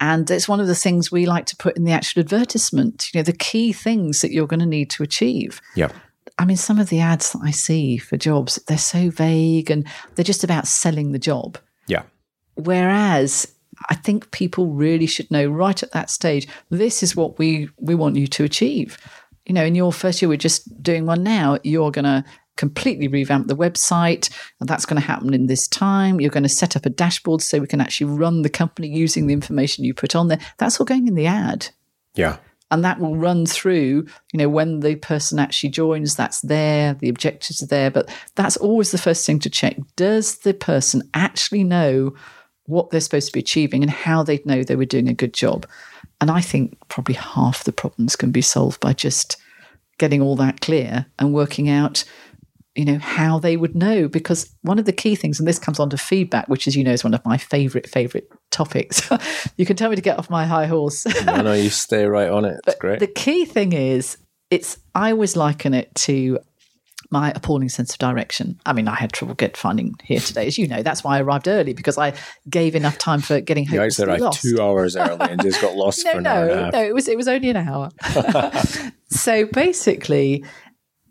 Speaker 1: And it's one of the things we like to put in the actual advertisement, you know, the key things that you're going to need to achieve.
Speaker 2: Yeah.
Speaker 1: I mean, some of the ads that I see for jobs, they're so vague and they're just about selling the job.
Speaker 2: Yeah.
Speaker 1: Whereas I think people really should know right at that stage, this is what we, we want you to achieve. You know, in your first year, we're just doing one now. You're going to completely revamp the website, and that's going to happen in this time. You're going to set up a dashboard so we can actually run the company using the information you put on there. That's all going in the ad
Speaker 2: Yeah.
Speaker 1: and that will run through you know when the person actually joins that's there the objectives are there but that's always the first thing to check does the person actually know what they're supposed to be achieving and how they'd know they were doing a good job and i think probably half the problems can be solved by just getting all that clear and working out you know how they would know because one of the key things and this comes on to feedback which as you know is one of my favorite favorite topics [LAUGHS] you can tell me to get off my high horse [LAUGHS]
Speaker 2: I know you stay right on it. It's great.
Speaker 1: the key thing is, it's I always liken it to my appalling sense of direction. I mean, I had trouble get finding here today, as you know. That's why I arrived early because I gave enough time for getting home.
Speaker 2: you arrived
Speaker 1: lost.
Speaker 2: two hours early and just got lost [LAUGHS]
Speaker 1: no,
Speaker 2: for an hour
Speaker 1: no,
Speaker 2: half.
Speaker 1: no. It was it was only an hour. [LAUGHS] so basically,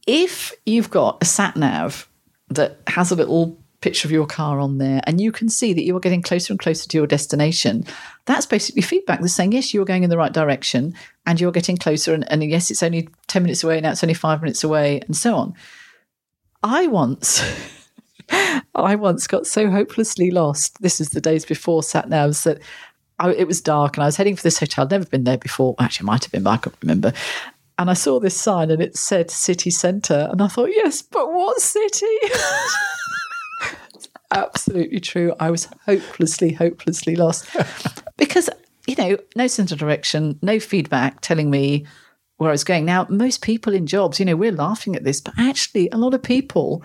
Speaker 1: if you've got a sat nav that has a little picture of your car on there and you can see that you're getting closer and closer to your destination that's basically feedback that's saying yes you're going in the right direction and you're getting closer and, and yes it's only 10 minutes away now it's only five minutes away and so on i once [LAUGHS] i once got so hopelessly lost this is the days before sat navs that I, it was dark and i was heading for this hotel i'd never been there before actually it might have been but i can't remember and I saw this sign and it said city centre. And I thought, yes, but what city? [LAUGHS] Absolutely true. I was hopelessly, hopelessly lost because, you know, no sense of direction, no feedback telling me where I was going. Now, most people in jobs, you know, we're laughing at this, but actually, a lot of people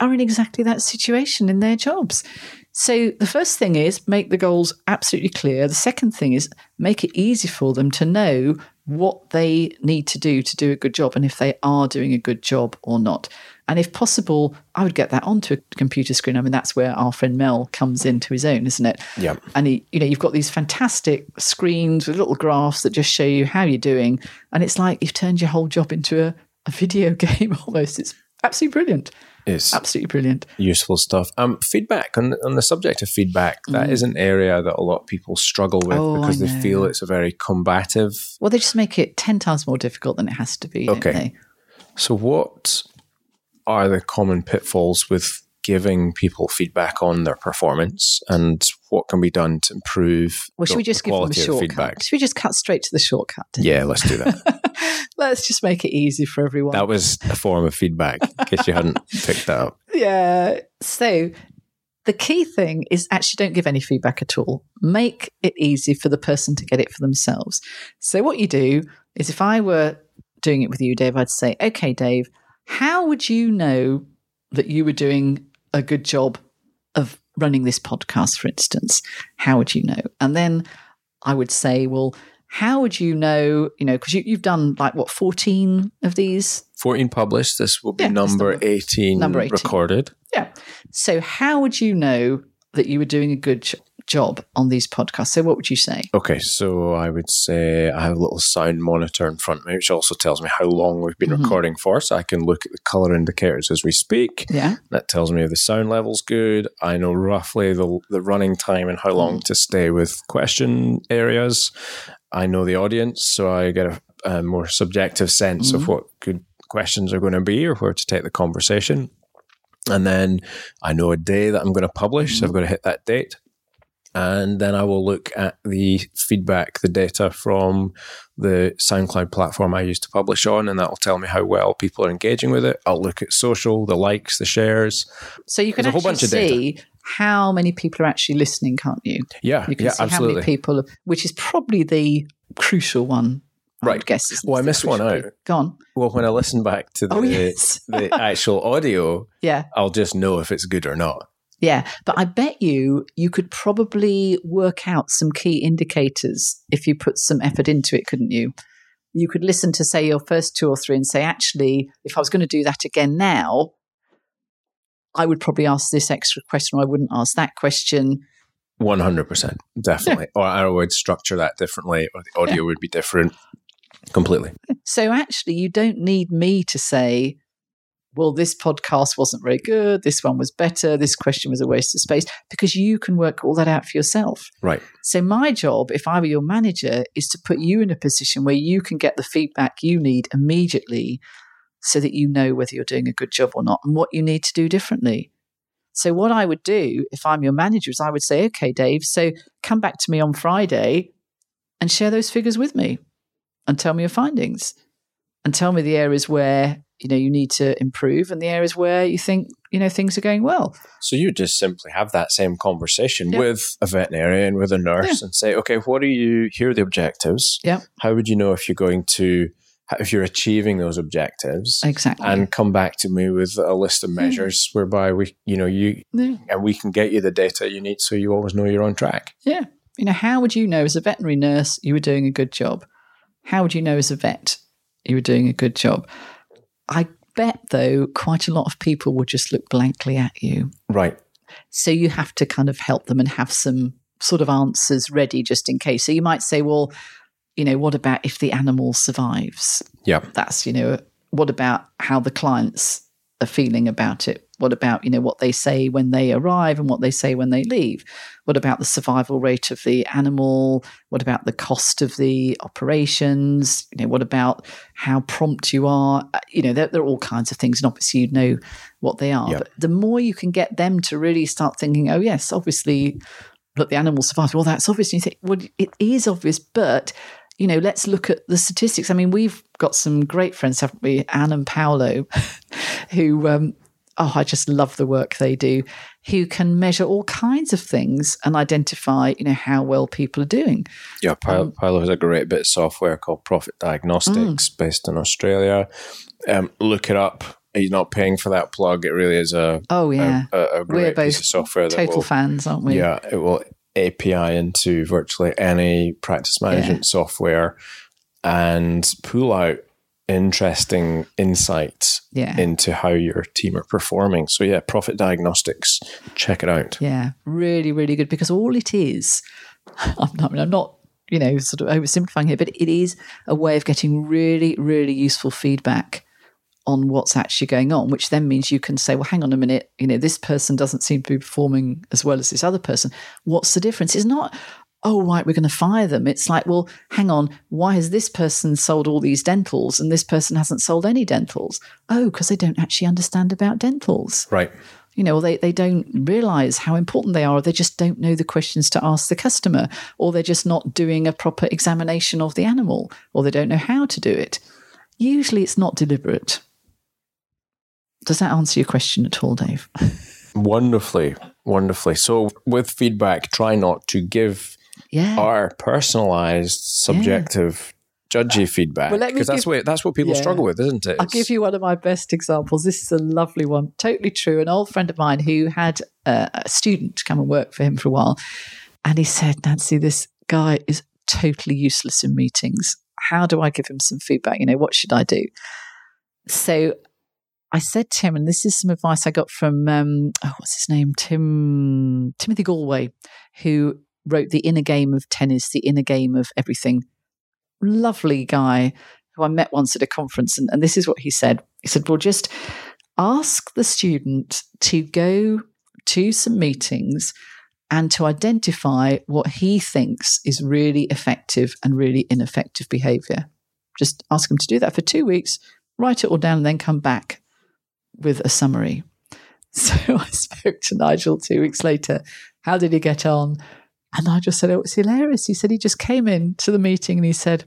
Speaker 1: are in exactly that situation in their jobs. So the first thing is make the goals absolutely clear. The second thing is make it easy for them to know what they need to do to do a good job and if they are doing a good job or not. And if possible, I would get that onto a computer screen. I mean, that's where our friend Mel comes into his own, isn't it?
Speaker 2: Yeah.
Speaker 1: And he, you know, you've got these fantastic screens with little graphs that just show you how you're doing. And it's like you've turned your whole job into a, a video [LAUGHS] game almost. It's absolutely brilliant.
Speaker 2: It's
Speaker 1: Absolutely brilliant.
Speaker 2: useful stuff. Um, feedback on on the subject of feedback. That is an area that a lot of people struggle with
Speaker 1: Mm. Oh,
Speaker 2: because they feel it's a very combative.
Speaker 1: Well, they just make it 10 times more difficult than it has to be. don't
Speaker 2: Okay. So, what are the common pitfalls with giving people feedback on their performance, and what can be done to improve?
Speaker 1: Well, should
Speaker 2: the-
Speaker 1: we just
Speaker 2: the
Speaker 1: give them a shortcut?
Speaker 2: feedback?
Speaker 1: Should we just cut straight to the shortcut?
Speaker 2: Yeah, let's do that. [LAUGHS]
Speaker 1: Let's just make it easy for everyone.
Speaker 2: that was a form of feedback, in case you hadn't [LAUGHS] picked that up.
Speaker 1: yeah. So the key thing is actually don't give any feedback at all. Make it easy for the person to get it for themselves. So what you do is if I were doing it with you, Dave, I'd say, okay, Dave, how would you know that you were doing a good job of running this podcast, for instance? How would you know? And then I would say, well, how would you know, you know, because you, you've done like what, 14 of these
Speaker 2: 14 published. This will be
Speaker 1: Yeah,
Speaker 2: number
Speaker 1: number-
Speaker 2: 18,
Speaker 1: number 18.
Speaker 2: recorded.
Speaker 1: Yeah. So, how would you know that you were doing a good j- job on these podcasts? So, what would you say?
Speaker 2: Okay, so I would say I have a little sound monitor in front of me, which also tells me how long we've been
Speaker 1: Mhm.
Speaker 2: recording for. So I can look at the color indicators as we speak.
Speaker 1: Yeah.
Speaker 2: That tells me if the sound level's good. I know roughly the the running time and how long to stay with question areas. I know the audience, so I get a, a more subjective sense of
Speaker 1: Mhm.
Speaker 2: what good questions are going to be or where to take the conversation. And then I know a day that I'm going to publish, so I've got to hit that date. And then I will look at the feedback, the data from the SoundCloud platform I use to publish on, and that will tell me how well people are engaging with it. I'll look at social, the likes, the shares.
Speaker 1: So, you can
Speaker 2: There's a whole
Speaker 1: actually
Speaker 2: bunch of data.
Speaker 1: see how many people are actually listening, can't you?
Speaker 2: Yeah,
Speaker 1: You can
Speaker 2: yeah,
Speaker 1: see how
Speaker 2: absolutely.
Speaker 1: many people, which is probably the crucial one. I
Speaker 2: Right.
Speaker 1: guess.
Speaker 2: Well, I missed one out.
Speaker 1: bit. Go on.
Speaker 2: Well, when I listen back to oh, the,
Speaker 1: Oh, yes.
Speaker 2: the [LAUGHS] actual audio,
Speaker 1: Yeah.
Speaker 2: I'll just know if it's good or not.
Speaker 1: Yeah, but I bet you you could probably work out some key indicators if you put some effort into it, couldn't you? You could listen to, say, your first two or three and say, actually, if I was going to do that again now, I would probably ask this extra question or I wouldn't ask that question.
Speaker 2: One hundred percent, definitely. [LAUGHS] Or I would structure that differently, or the audio [LAUGHS] would be different. Completely.
Speaker 1: So actually, you don't need me to say, well, this podcast wasn't very good. This one was better. This question was a waste of space because you can work all that out for yourself.
Speaker 2: Right.
Speaker 1: So, my job, if I were your manager, is to put you in a position where you can get the feedback you need immediately so that you know whether you're doing a good job or not and what you need to do differently. So, what I would do if I'm your manager is I would say, okay, Dave, so come back to me on Friday and share those figures with me and tell me your findings and tell me the areas where you know you need to improve and the areas where you think you know things are going well
Speaker 2: So you just simply have that same conversation
Speaker 1: Yeah.
Speaker 2: with a veterinarian, with a nurse, and say, okay, what are you? Here are the objectives.
Speaker 1: Yeah.
Speaker 2: How would you know if you're going to, if you're achieving those objectives?
Speaker 1: exactly
Speaker 2: And come back to me with a list of measures whereby we, you know, you
Speaker 1: yeah.
Speaker 2: and we can get you the data you need, so you always know you're on track.
Speaker 1: yeah you know how would you know as a veterinary nurse you were doing a good job how would you know as a vet you were doing a good job i bet though quite a lot of people would just look blankly at you
Speaker 2: Right.
Speaker 1: So you have to kind of help them and have some sort of answers ready just in case. So you might say, well, you know, what about if the animal survives?
Speaker 2: Yeah.
Speaker 1: That's, you know, what about how the clients are feeling about it? What about, you know, what they say when they arrive and what they say when they leave? What about the survival rate of the animal? What about the cost of the operations? You know, what about how prompt you are? Uh, You know, there, there are all kinds of things. And obviously, you know what they are.
Speaker 2: Yeah.
Speaker 1: But the more you can get them to really start thinking, oh, yes, obviously, look, the animal survived. Well, that's obvious. And you think, well, it is obvious, but you know, let's look at the statistics. I mean, we've got some great friends, haven't we? Anne and Paolo, [LAUGHS] who, um, oh, I just love the work they do, who can measure all kinds of things and identify, you know, how well people are doing.
Speaker 2: Yeah, Pilo,
Speaker 1: Um,
Speaker 2: Pilo has a great bit of software called Profit Diagnostics
Speaker 1: Mm.
Speaker 2: based in Australia. Um, look it up. He's not paying for that plug. It really is a,
Speaker 1: Oh, yeah.
Speaker 2: a, a, a great
Speaker 1: We're
Speaker 2: piece of software that
Speaker 1: Total
Speaker 2: will,
Speaker 1: fans, aren't we?
Speaker 2: yeah, it will API into virtually any practice management software and pull out interesting insights
Speaker 1: Yeah.
Speaker 2: into how your team are performing. So yeah, Profit Diagnostics, check it out.
Speaker 1: Yeah, really, really good because all it is, [LAUGHS] I'm not, I'm not, you know, sort of oversimplifying here, but it is a way of getting really, really useful feedback on what's actually going on, which then means you can say, well, hang on a minute, you know, this person doesn't seem to be performing as well as this other person. What's the difference? It's not, oh, right, we're going to fire them. It's like, well, hang on, why has this person sold all these dentals and this person hasn't sold any dentals? Oh, because they don't actually understand about dentals
Speaker 2: Right.
Speaker 1: you know, or they, they don't realize how important they are, or they just don't know the questions to ask the customer, or they're just not doing a proper examination of the animal, or they don't know how to do it. Usually it's not deliberate. Does that answer your question at all, Dave? [LAUGHS]
Speaker 2: Wonderfully, wonderfully. So with feedback, try not to give
Speaker 1: Yeah.
Speaker 2: our personalized, subjective, judgy feedback
Speaker 1: Well, let me
Speaker 2: that's what that's what people
Speaker 1: Yeah.
Speaker 2: struggle with, isn't it?
Speaker 1: I'll give you one of my best examples. This is a lovely one, totally true. An old friend of mine who had a, a student come and work for him for a while, and he said, "Nancy, this guy is totally useless in meetings. How do I give him some feedback? You know, what should I do?" So I said to him, and this is some advice I got from um, oh, what's his name, Tim Timothy Gallwey, who wrote the inner game of tennis, the inner game of everything. Lovely guy who I met once at a conference, and, and this is what he said. He said, Well, just ask the student to go to some meetings and to identify what he thinks is really effective and really ineffective behavior. Just ask him to do that for two weeks, write it all down, and then come back with a summary. [LAUGHS] So I spoke to Nigel two weeks later. How did he get on? And Nigel said, Oh, it's hilarious. He said he just came in to the meeting and he said,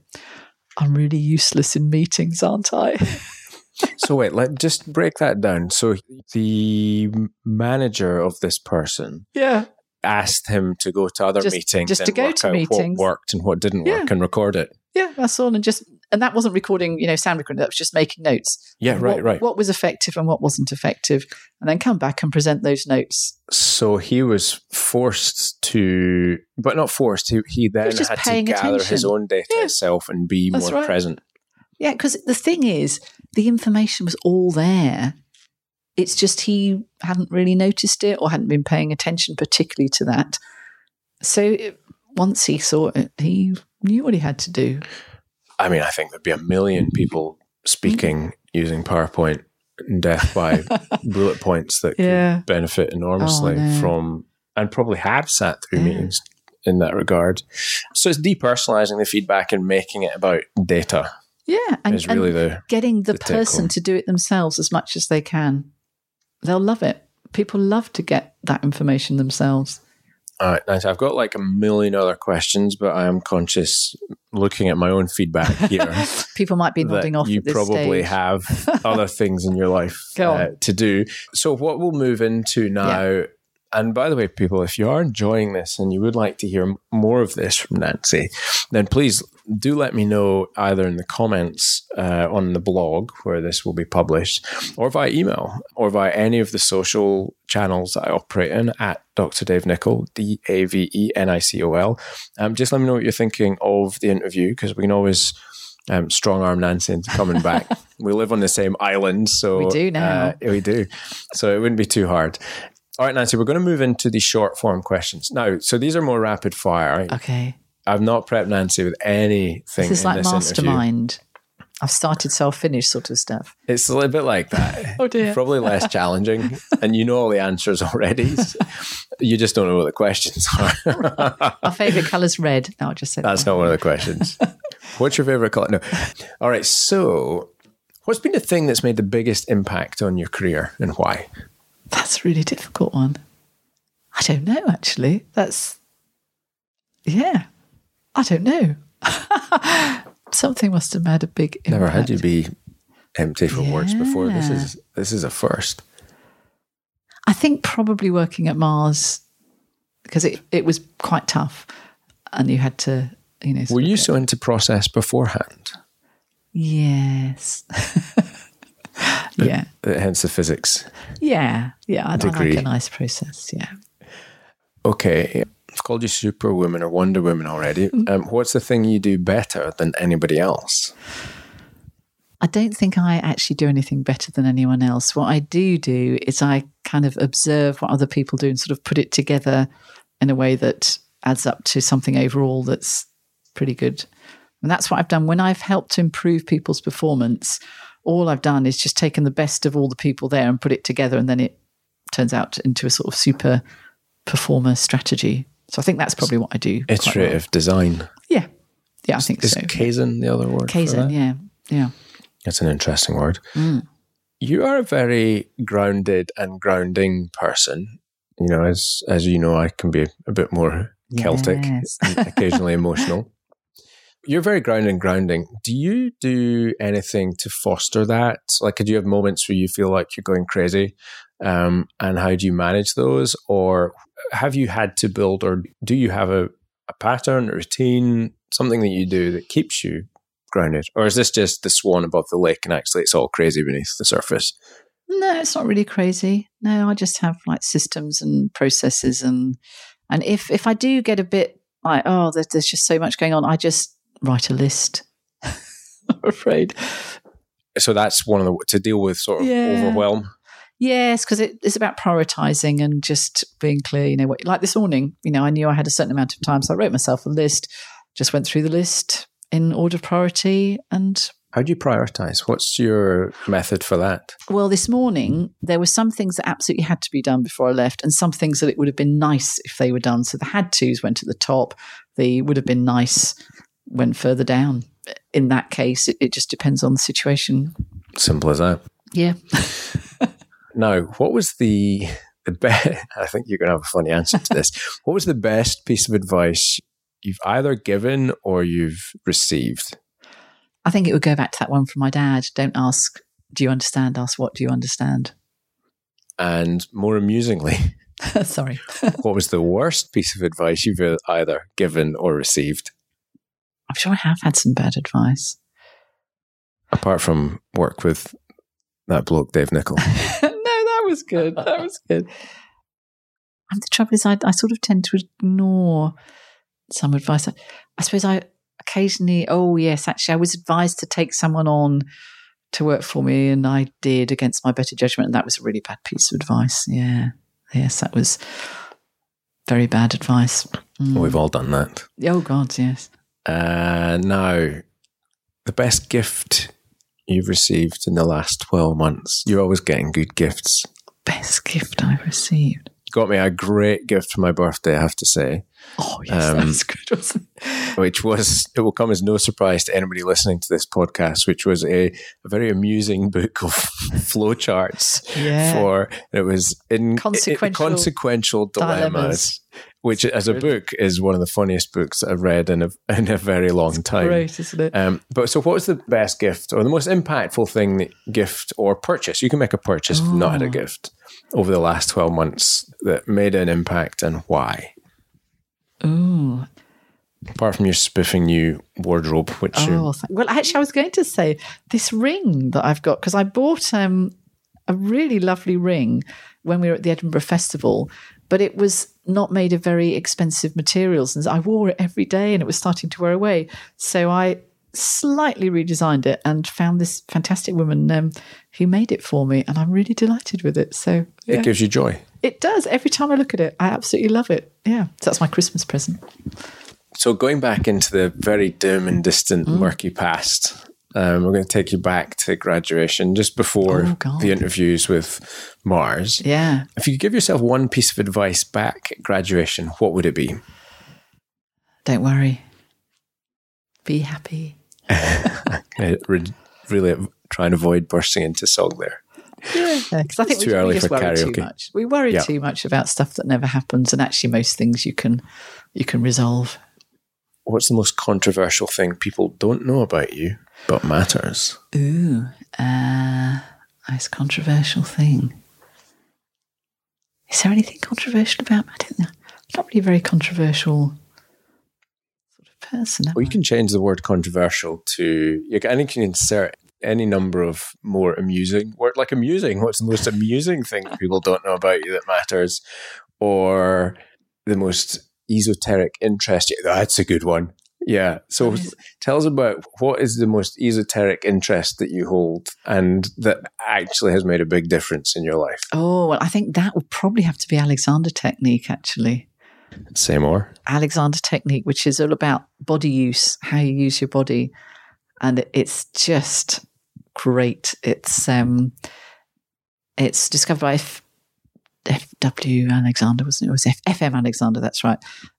Speaker 1: I'm really useless in meetings, aren't I? [LAUGHS]
Speaker 2: so wait, let just break that down. So the manager of this person
Speaker 1: yeah.
Speaker 2: asked him to go to other
Speaker 1: Just-
Speaker 2: meetings,
Speaker 1: just
Speaker 2: and
Speaker 1: to go
Speaker 2: work
Speaker 1: to
Speaker 2: out
Speaker 1: meetings.
Speaker 2: what worked and what didn't
Speaker 1: Yeah.
Speaker 2: work, and record it.
Speaker 1: Yeah, that's all. And just and that wasn't recording, you know, sound recording. That was just making notes.
Speaker 2: Yeah, right,
Speaker 1: what,
Speaker 2: right.
Speaker 1: What was effective and what wasn't effective, and then come back and present those notes.
Speaker 2: So he was forced to, but not forced. He, he then had to gather his own data
Speaker 1: Yeah.
Speaker 2: himself and be
Speaker 1: That's
Speaker 2: more
Speaker 1: right.
Speaker 2: present.
Speaker 1: Yeah, because the thing is, the information was all there. It's just he hadn't really noticed it or hadn't been paying attention particularly to that. So it, once he saw it, he knew what he had to do.
Speaker 2: I mean, I think there'd be a million people speaking using PowerPoint and death by [LAUGHS] bullet points that
Speaker 1: Yeah.
Speaker 2: could benefit enormously
Speaker 1: Oh, no.
Speaker 2: from, and probably have sat through
Speaker 1: Yeah.
Speaker 2: meetings in that regard. So it's depersonalizing the feedback and making it about data
Speaker 1: Yeah. And,
Speaker 2: is really
Speaker 1: and
Speaker 2: the
Speaker 1: getting the
Speaker 2: the
Speaker 1: person to do it themselves as much as they can. They'll love it. People love to get that information themselves.
Speaker 2: All right, nice. I've got like a million other questions, but I am conscious looking at my own feedback [LAUGHS] here
Speaker 1: People might be nodding off
Speaker 2: you
Speaker 1: at this
Speaker 2: probably
Speaker 1: stage.
Speaker 2: have other things in your life [LAUGHS] uh, to do. So, what we'll move into now, and by the way, people, if you are enjoying this and you would like to hear more of this from Nancy, then please do let me know either in the comments uh, on the blog where this will be published, or via email, or via any of the social channels that I operate in at Dr. Dave Nicol, D A V E N I C O L. Um, just let me know what you're thinking of the interview because we can always um, strong arm Nancy into coming back. [LAUGHS] we live on the same island, so
Speaker 1: We do now.
Speaker 2: uh, we do, so it wouldn't be too hard. All right, Nancy, we're going to move into the short form questions now. So these are more rapid fire.
Speaker 1: Okay.
Speaker 2: I've not prepped Nancy with anything.
Speaker 1: This is
Speaker 2: in
Speaker 1: like
Speaker 2: this interview.
Speaker 1: mastermind. I've started, so I'll finish sort of stuff.
Speaker 2: It's a little bit like that. [LAUGHS]
Speaker 1: Oh, dear.
Speaker 2: Probably less challenging, [LAUGHS] and you know all the answers already. you just don't know what the questions are. [LAUGHS]
Speaker 1: My favourite colour's red. No, I'll just say
Speaker 2: That's
Speaker 1: that.
Speaker 2: not one of the questions. What's your favorite color? No. All right. So, what's been the thing that's made the biggest impact on your career, and why?
Speaker 1: That's a really difficult one. I don't know, actually. That's, yeah, I don't know. [LAUGHS] Something must have had a big impact.
Speaker 2: Never had you be empty for words before. This is this is a first.
Speaker 1: I think probably working at Mars because it, it was quite tough and you had to, you know.
Speaker 2: Were you so into process beforehand?
Speaker 1: Yes. [LAUGHS] yeah.
Speaker 2: Uh, Hence the physics.
Speaker 1: Yeah. Yeah. I, I like a nice process. Yeah.
Speaker 2: Okay. I've called you Superwoman or Wonder Woman already.
Speaker 1: Mm.
Speaker 2: Um, what's the thing you do better than anybody else?
Speaker 1: I don't think I actually do anything better than anyone else. What I do do is I kind of observe what other people do and sort of put it together in a way that adds up to something overall that's pretty good. And that's what I've done when I've helped to improve people's performance. All I've done is just taken the best of all the people there and put it together, and then it turns out into a sort of super performer strategy. So I think that's probably what I do. quite well.
Speaker 2: Iterative design.
Speaker 1: Yeah. Yeah, I think
Speaker 2: Is
Speaker 1: so.
Speaker 2: Kaizen the other word?
Speaker 1: Kaizen, yeah. Yeah.
Speaker 2: That's an interesting word.
Speaker 1: Mm.
Speaker 2: You are a very grounded and grounding person. You know, as as you know, I can be a bit more Celtic
Speaker 1: Yes.
Speaker 2: and occasionally emotional. [LAUGHS] You're very grounded and grounding. Do you do anything to foster that? Like, do you have moments where you feel like you're going crazy? Um, and how do you manage those? Or have you had to build, or do you have a, a pattern, a routine, something that you do that keeps you grounded? Or is this just the swan above the lake and actually it's all crazy beneath the surface?
Speaker 1: No, it's not really crazy. No, I just have like systems and processes and and if if I do get a bit like oh there's, there's just so much going on, I just write a list. [LAUGHS] I'm afraid.
Speaker 2: So that's one of the to deal with sort of
Speaker 1: Yeah.
Speaker 2: overwhelm.
Speaker 1: Yes, because it, it's about prioritizing and just being clear. You know, what, like this morning, you know, I knew I had a certain amount of time, so I wrote myself a list. Just went through the list in order of priority, and
Speaker 2: How do you prioritize? What's your method for that?
Speaker 1: Well, this morning there were some things that absolutely had to be done before I left, and some things that it would have been nice if they were done. So the had tos went at the top. The would have been nice went further down. In that case, it, it just depends on the situation.
Speaker 2: Simple as that.
Speaker 1: Yeah. [LAUGHS]
Speaker 2: Now, what was the the best? [LAUGHS] I think you're going to have a funny answer to this. [LAUGHS] what was the best piece of advice you've either given or you've received?
Speaker 1: I think it would go back to that one from my dad. Don't ask, do you understand? Ask, what do you understand?
Speaker 2: And more amusingly,
Speaker 1: Sorry.
Speaker 2: what was the worst piece of advice you've either given or received,
Speaker 1: I'm sure I have had some bad advice.
Speaker 2: apart from work with that bloke, Dave Nicol. [LAUGHS]
Speaker 1: no, that was good. That was good. And the trouble is, I, I sort of tend to ignore some advice. I, I suppose I occasionally, oh, yes, actually, I was advised to take someone on to work for me, and I did against my better judgment. And that was a really bad piece of advice. Yeah. Yes, that was very bad advice. Mm.
Speaker 2: We've all done that.
Speaker 1: Oh, God, yes.
Speaker 2: Uh, now, the best gift you've received in the last 12 months? You're always getting good gifts.
Speaker 1: Best gift I've received.
Speaker 2: Got me a great gift for my birthday, I have to say,
Speaker 1: Oh, yes,
Speaker 2: Um,
Speaker 1: that was good, wasn't it?
Speaker 2: which was, it will come as no surprise to anybody listening to this podcast, which was a, a very amusing book of [LAUGHS] flowcharts
Speaker 1: Yeah.
Speaker 2: for, it was in
Speaker 1: Consequential
Speaker 2: consequential dilemmas.
Speaker 1: dilemmas.
Speaker 2: Which, as a book, is one of the funniest books I've read in a in a very long time.
Speaker 1: Great, isn't it?
Speaker 2: Um, but so, what was the best gift or the most impactful thing that gift or purchase? You can make a purchase, if you've not had
Speaker 1: Oh.
Speaker 2: a gift over the last twelve months that made an impact, and why?
Speaker 1: Ooh.
Speaker 2: Apart from your spiffing new wardrobe, which
Speaker 1: Oh, th- well, actually, I was going to say this ring that I've got because I bought um, a really lovely ring when we were at the Edinburgh Festival, but it was not made of very expensive materials, and I wore it every day, and it was starting to wear away. So I slightly redesigned it and found this fantastic woman um, who made it for me, and I'm really delighted with it. So yeah,
Speaker 2: it gives you joy.
Speaker 1: it does. Every time I look at it, I absolutely love it. Yeah, so that's my Christmas present.
Speaker 2: So, going back into the very dim and distant,
Speaker 1: Mm.
Speaker 2: murky past, um, we're going to take you back to graduation, just before
Speaker 1: Oh,
Speaker 2: the interviews with Mars.
Speaker 1: Yeah.
Speaker 2: If you could give yourself one piece of advice back at graduation, what would it be?
Speaker 1: Don't worry. Be happy. [LAUGHS]
Speaker 2: Re- really try and avoid bursting into song there.
Speaker 1: Yeah, because I think
Speaker 2: It's
Speaker 1: we,
Speaker 2: too early
Speaker 1: we just
Speaker 2: for
Speaker 1: worry
Speaker 2: karaoke.
Speaker 1: too much. We worry
Speaker 2: Yeah.
Speaker 1: too much about stuff that never happens, and actually, most things you can you can resolve.
Speaker 2: What's the most controversial thing people don't know about you but matters?
Speaker 1: Ooh, uh, most controversial thing. Is there anything controversial about me? I don't know. I'm not really a very controversial sort of person.
Speaker 2: Well, you
Speaker 1: I?
Speaker 2: can change the word controversial to you can, and you can insert any number of more amusing word like amusing. What's the most amusing thing people don't know about you that matters, or the most esoteric interest? That's a good one. Yeah. So
Speaker 1: Nice.
Speaker 2: tell us about what is the most esoteric interest that you hold and that actually has made a big difference in your life.
Speaker 1: Oh, well, I think that would probably have to be Alexander technique, actually.
Speaker 2: Say more.
Speaker 1: Alexander technique, which is all about body use, how you use your body, and it's just great. It's um, it's discovered by F, F.W. Alexander, wasn't it? It was F, F.M. Alexander. That's right.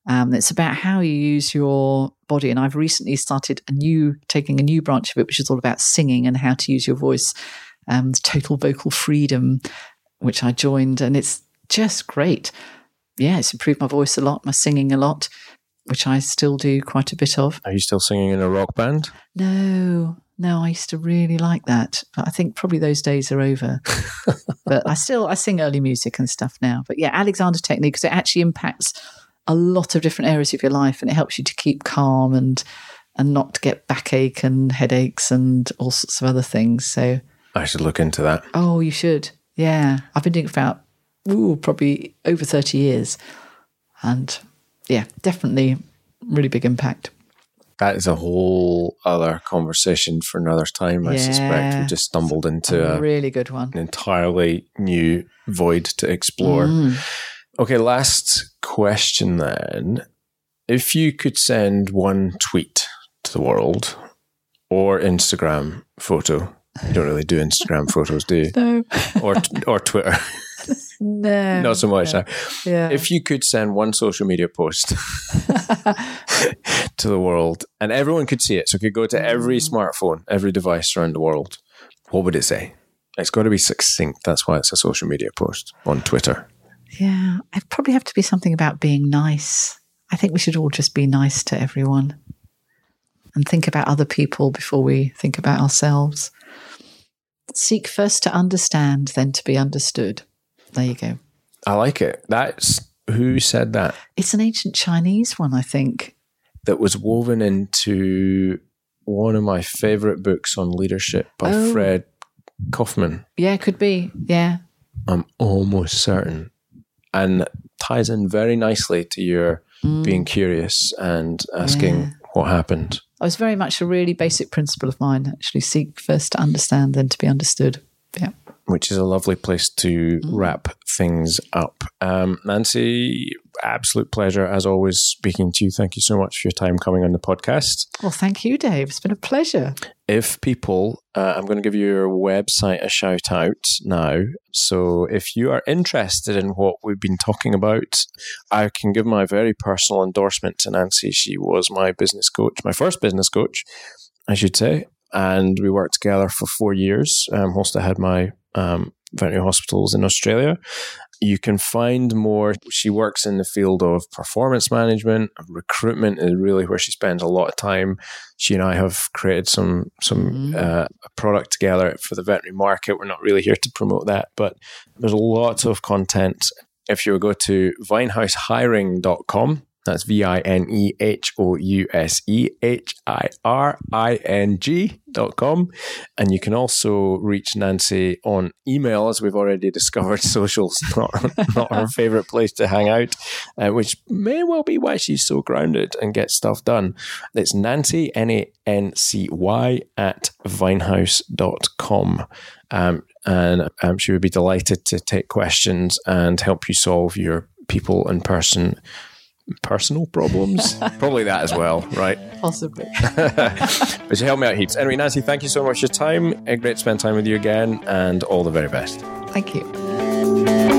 Speaker 1: Um, it's about how you use your body, and I've recently started a new, taking a new branch of it, which is all about singing and how to use your voice, um, total vocal freedom, which I joined, and it's just great yeah, it's improved my voice a lot, my singing a lot, which I still do quite a bit of.
Speaker 2: Are you still singing in a rock band?
Speaker 1: No, no, I used to really like that. But I think probably those days are over. [LAUGHS] but I still I sing early music and stuff now. But yeah, Alexander technique because it actually impacts a lot of different areas of your life and it helps you to keep calm and and not get backache and headaches and all sorts of other things. So
Speaker 2: I should look into that.
Speaker 1: oh, you should. Yeah, I've been doing it for about ooh, probably over thirty years, and yeah, definitely really big impact.
Speaker 2: That is a whole other conversation for another time, I suspect. We just stumbled into
Speaker 1: a
Speaker 2: a,
Speaker 1: really good one.
Speaker 2: an entirely new void to explore.
Speaker 1: Mm.
Speaker 2: Okay, last question then. If you could send one tweet to the world or Instagram photo, you don't really do Instagram [LAUGHS] photos, do you?
Speaker 1: No,
Speaker 2: Or, or Twitter, [LAUGHS]
Speaker 1: no,
Speaker 2: not so much. now.
Speaker 1: Yeah,
Speaker 2: If you could send one social media post [LAUGHS] to the world and everyone could see it, so it could go to every
Speaker 1: Mm.
Speaker 2: smartphone, every device around the world, what would it say? It's got to be succinct. That's why it's a social media post on Twitter.
Speaker 1: Yeah, I'd probably have to be something about being nice. I think we should all just be nice to everyone and think about other people before we think about ourselves. Seek first to understand, then to be understood. There you go.
Speaker 2: I like it. That's who said that?
Speaker 1: It's an ancient Chinese one, I think.
Speaker 2: That was woven into one of my favorite books on leadership by
Speaker 1: Oh.
Speaker 2: Fred Kofman.
Speaker 1: Yeah, could be. Yeah.
Speaker 2: I'm almost certain. And ties in very nicely to your being curious and asking
Speaker 1: Mm. Yeah.
Speaker 2: what happened.
Speaker 1: I was very much a really basic principle of mine, actually. Seek first to understand, then to be understood. Yeah.
Speaker 2: Which is a lovely place to
Speaker 1: Mm.
Speaker 2: wrap things up. Um, Nancy, absolute pleasure, as always, speaking to you. Thank you so much for your time coming on the podcast.
Speaker 1: Well, thank you, Dave. It's been a pleasure.
Speaker 2: If people, uh, I'm going to give your website a shout out now. So if you are interested in what we've been talking about, I can give my very personal endorsement to Nancy. She was my business coach, my first business coach, I should say. And we worked together for four years, um, whilst I had my um, veterinary hospitals in Australia. You can find more. She works in the field of performance management. Recruitment is really where she spends a lot of time. She and I have created some some mm-hmm. uh, product together for the veterinary market. We're not really here to promote that, but there's lots of content. If you go to vinehousehiring.com, that's V I N E H O U S E H I R I N G dot com. And you can also reach Nancy on email, as we've already [LAUGHS] discovered. Social's not, [LAUGHS] not her favorite place to hang out, uh, which may well be why she's so grounded and gets stuff done. It's Nancy, N A N C Y, at vinehouse.com. Um, and um, she would be delighted to take questions and help you solve your people and person personal problems. [LAUGHS] Probably that as well, right? [LAUGHS]
Speaker 1: Possibly. [LAUGHS]
Speaker 2: but you helped me out heaps. Anyway, Nancy, thank you so much for your time. Great to spend time with you again, and all the very best.
Speaker 1: Thank you.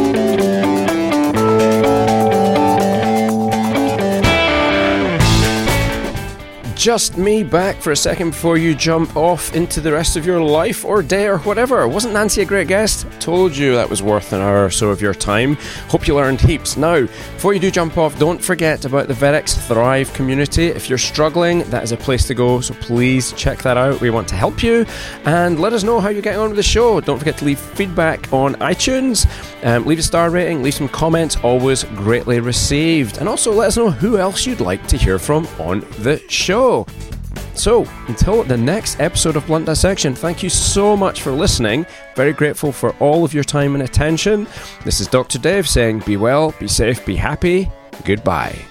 Speaker 3: Just me back for a second before you jump off into the rest of your life or day or whatever. Wasn't Nancy a great guest? Told you that was worth an hour or so of your time. Hope you learned heaps. Now, before you do jump off, don't forget about the VetX Thrive community. If you're struggling, that is a place to go, so please check that out. We want to help you and let us know how you're getting on with the show. Don't forget to leave feedback on iTunes, um, leave a star rating, leave some comments, always greatly received. And also let us know who else you'd like to hear from on the So, until the next episode of Blunt Dissection, thank you so much for listening. Very grateful for all of your time and attention. This is Dr. Dave saying, be well, be safe, be happy. Goodbye.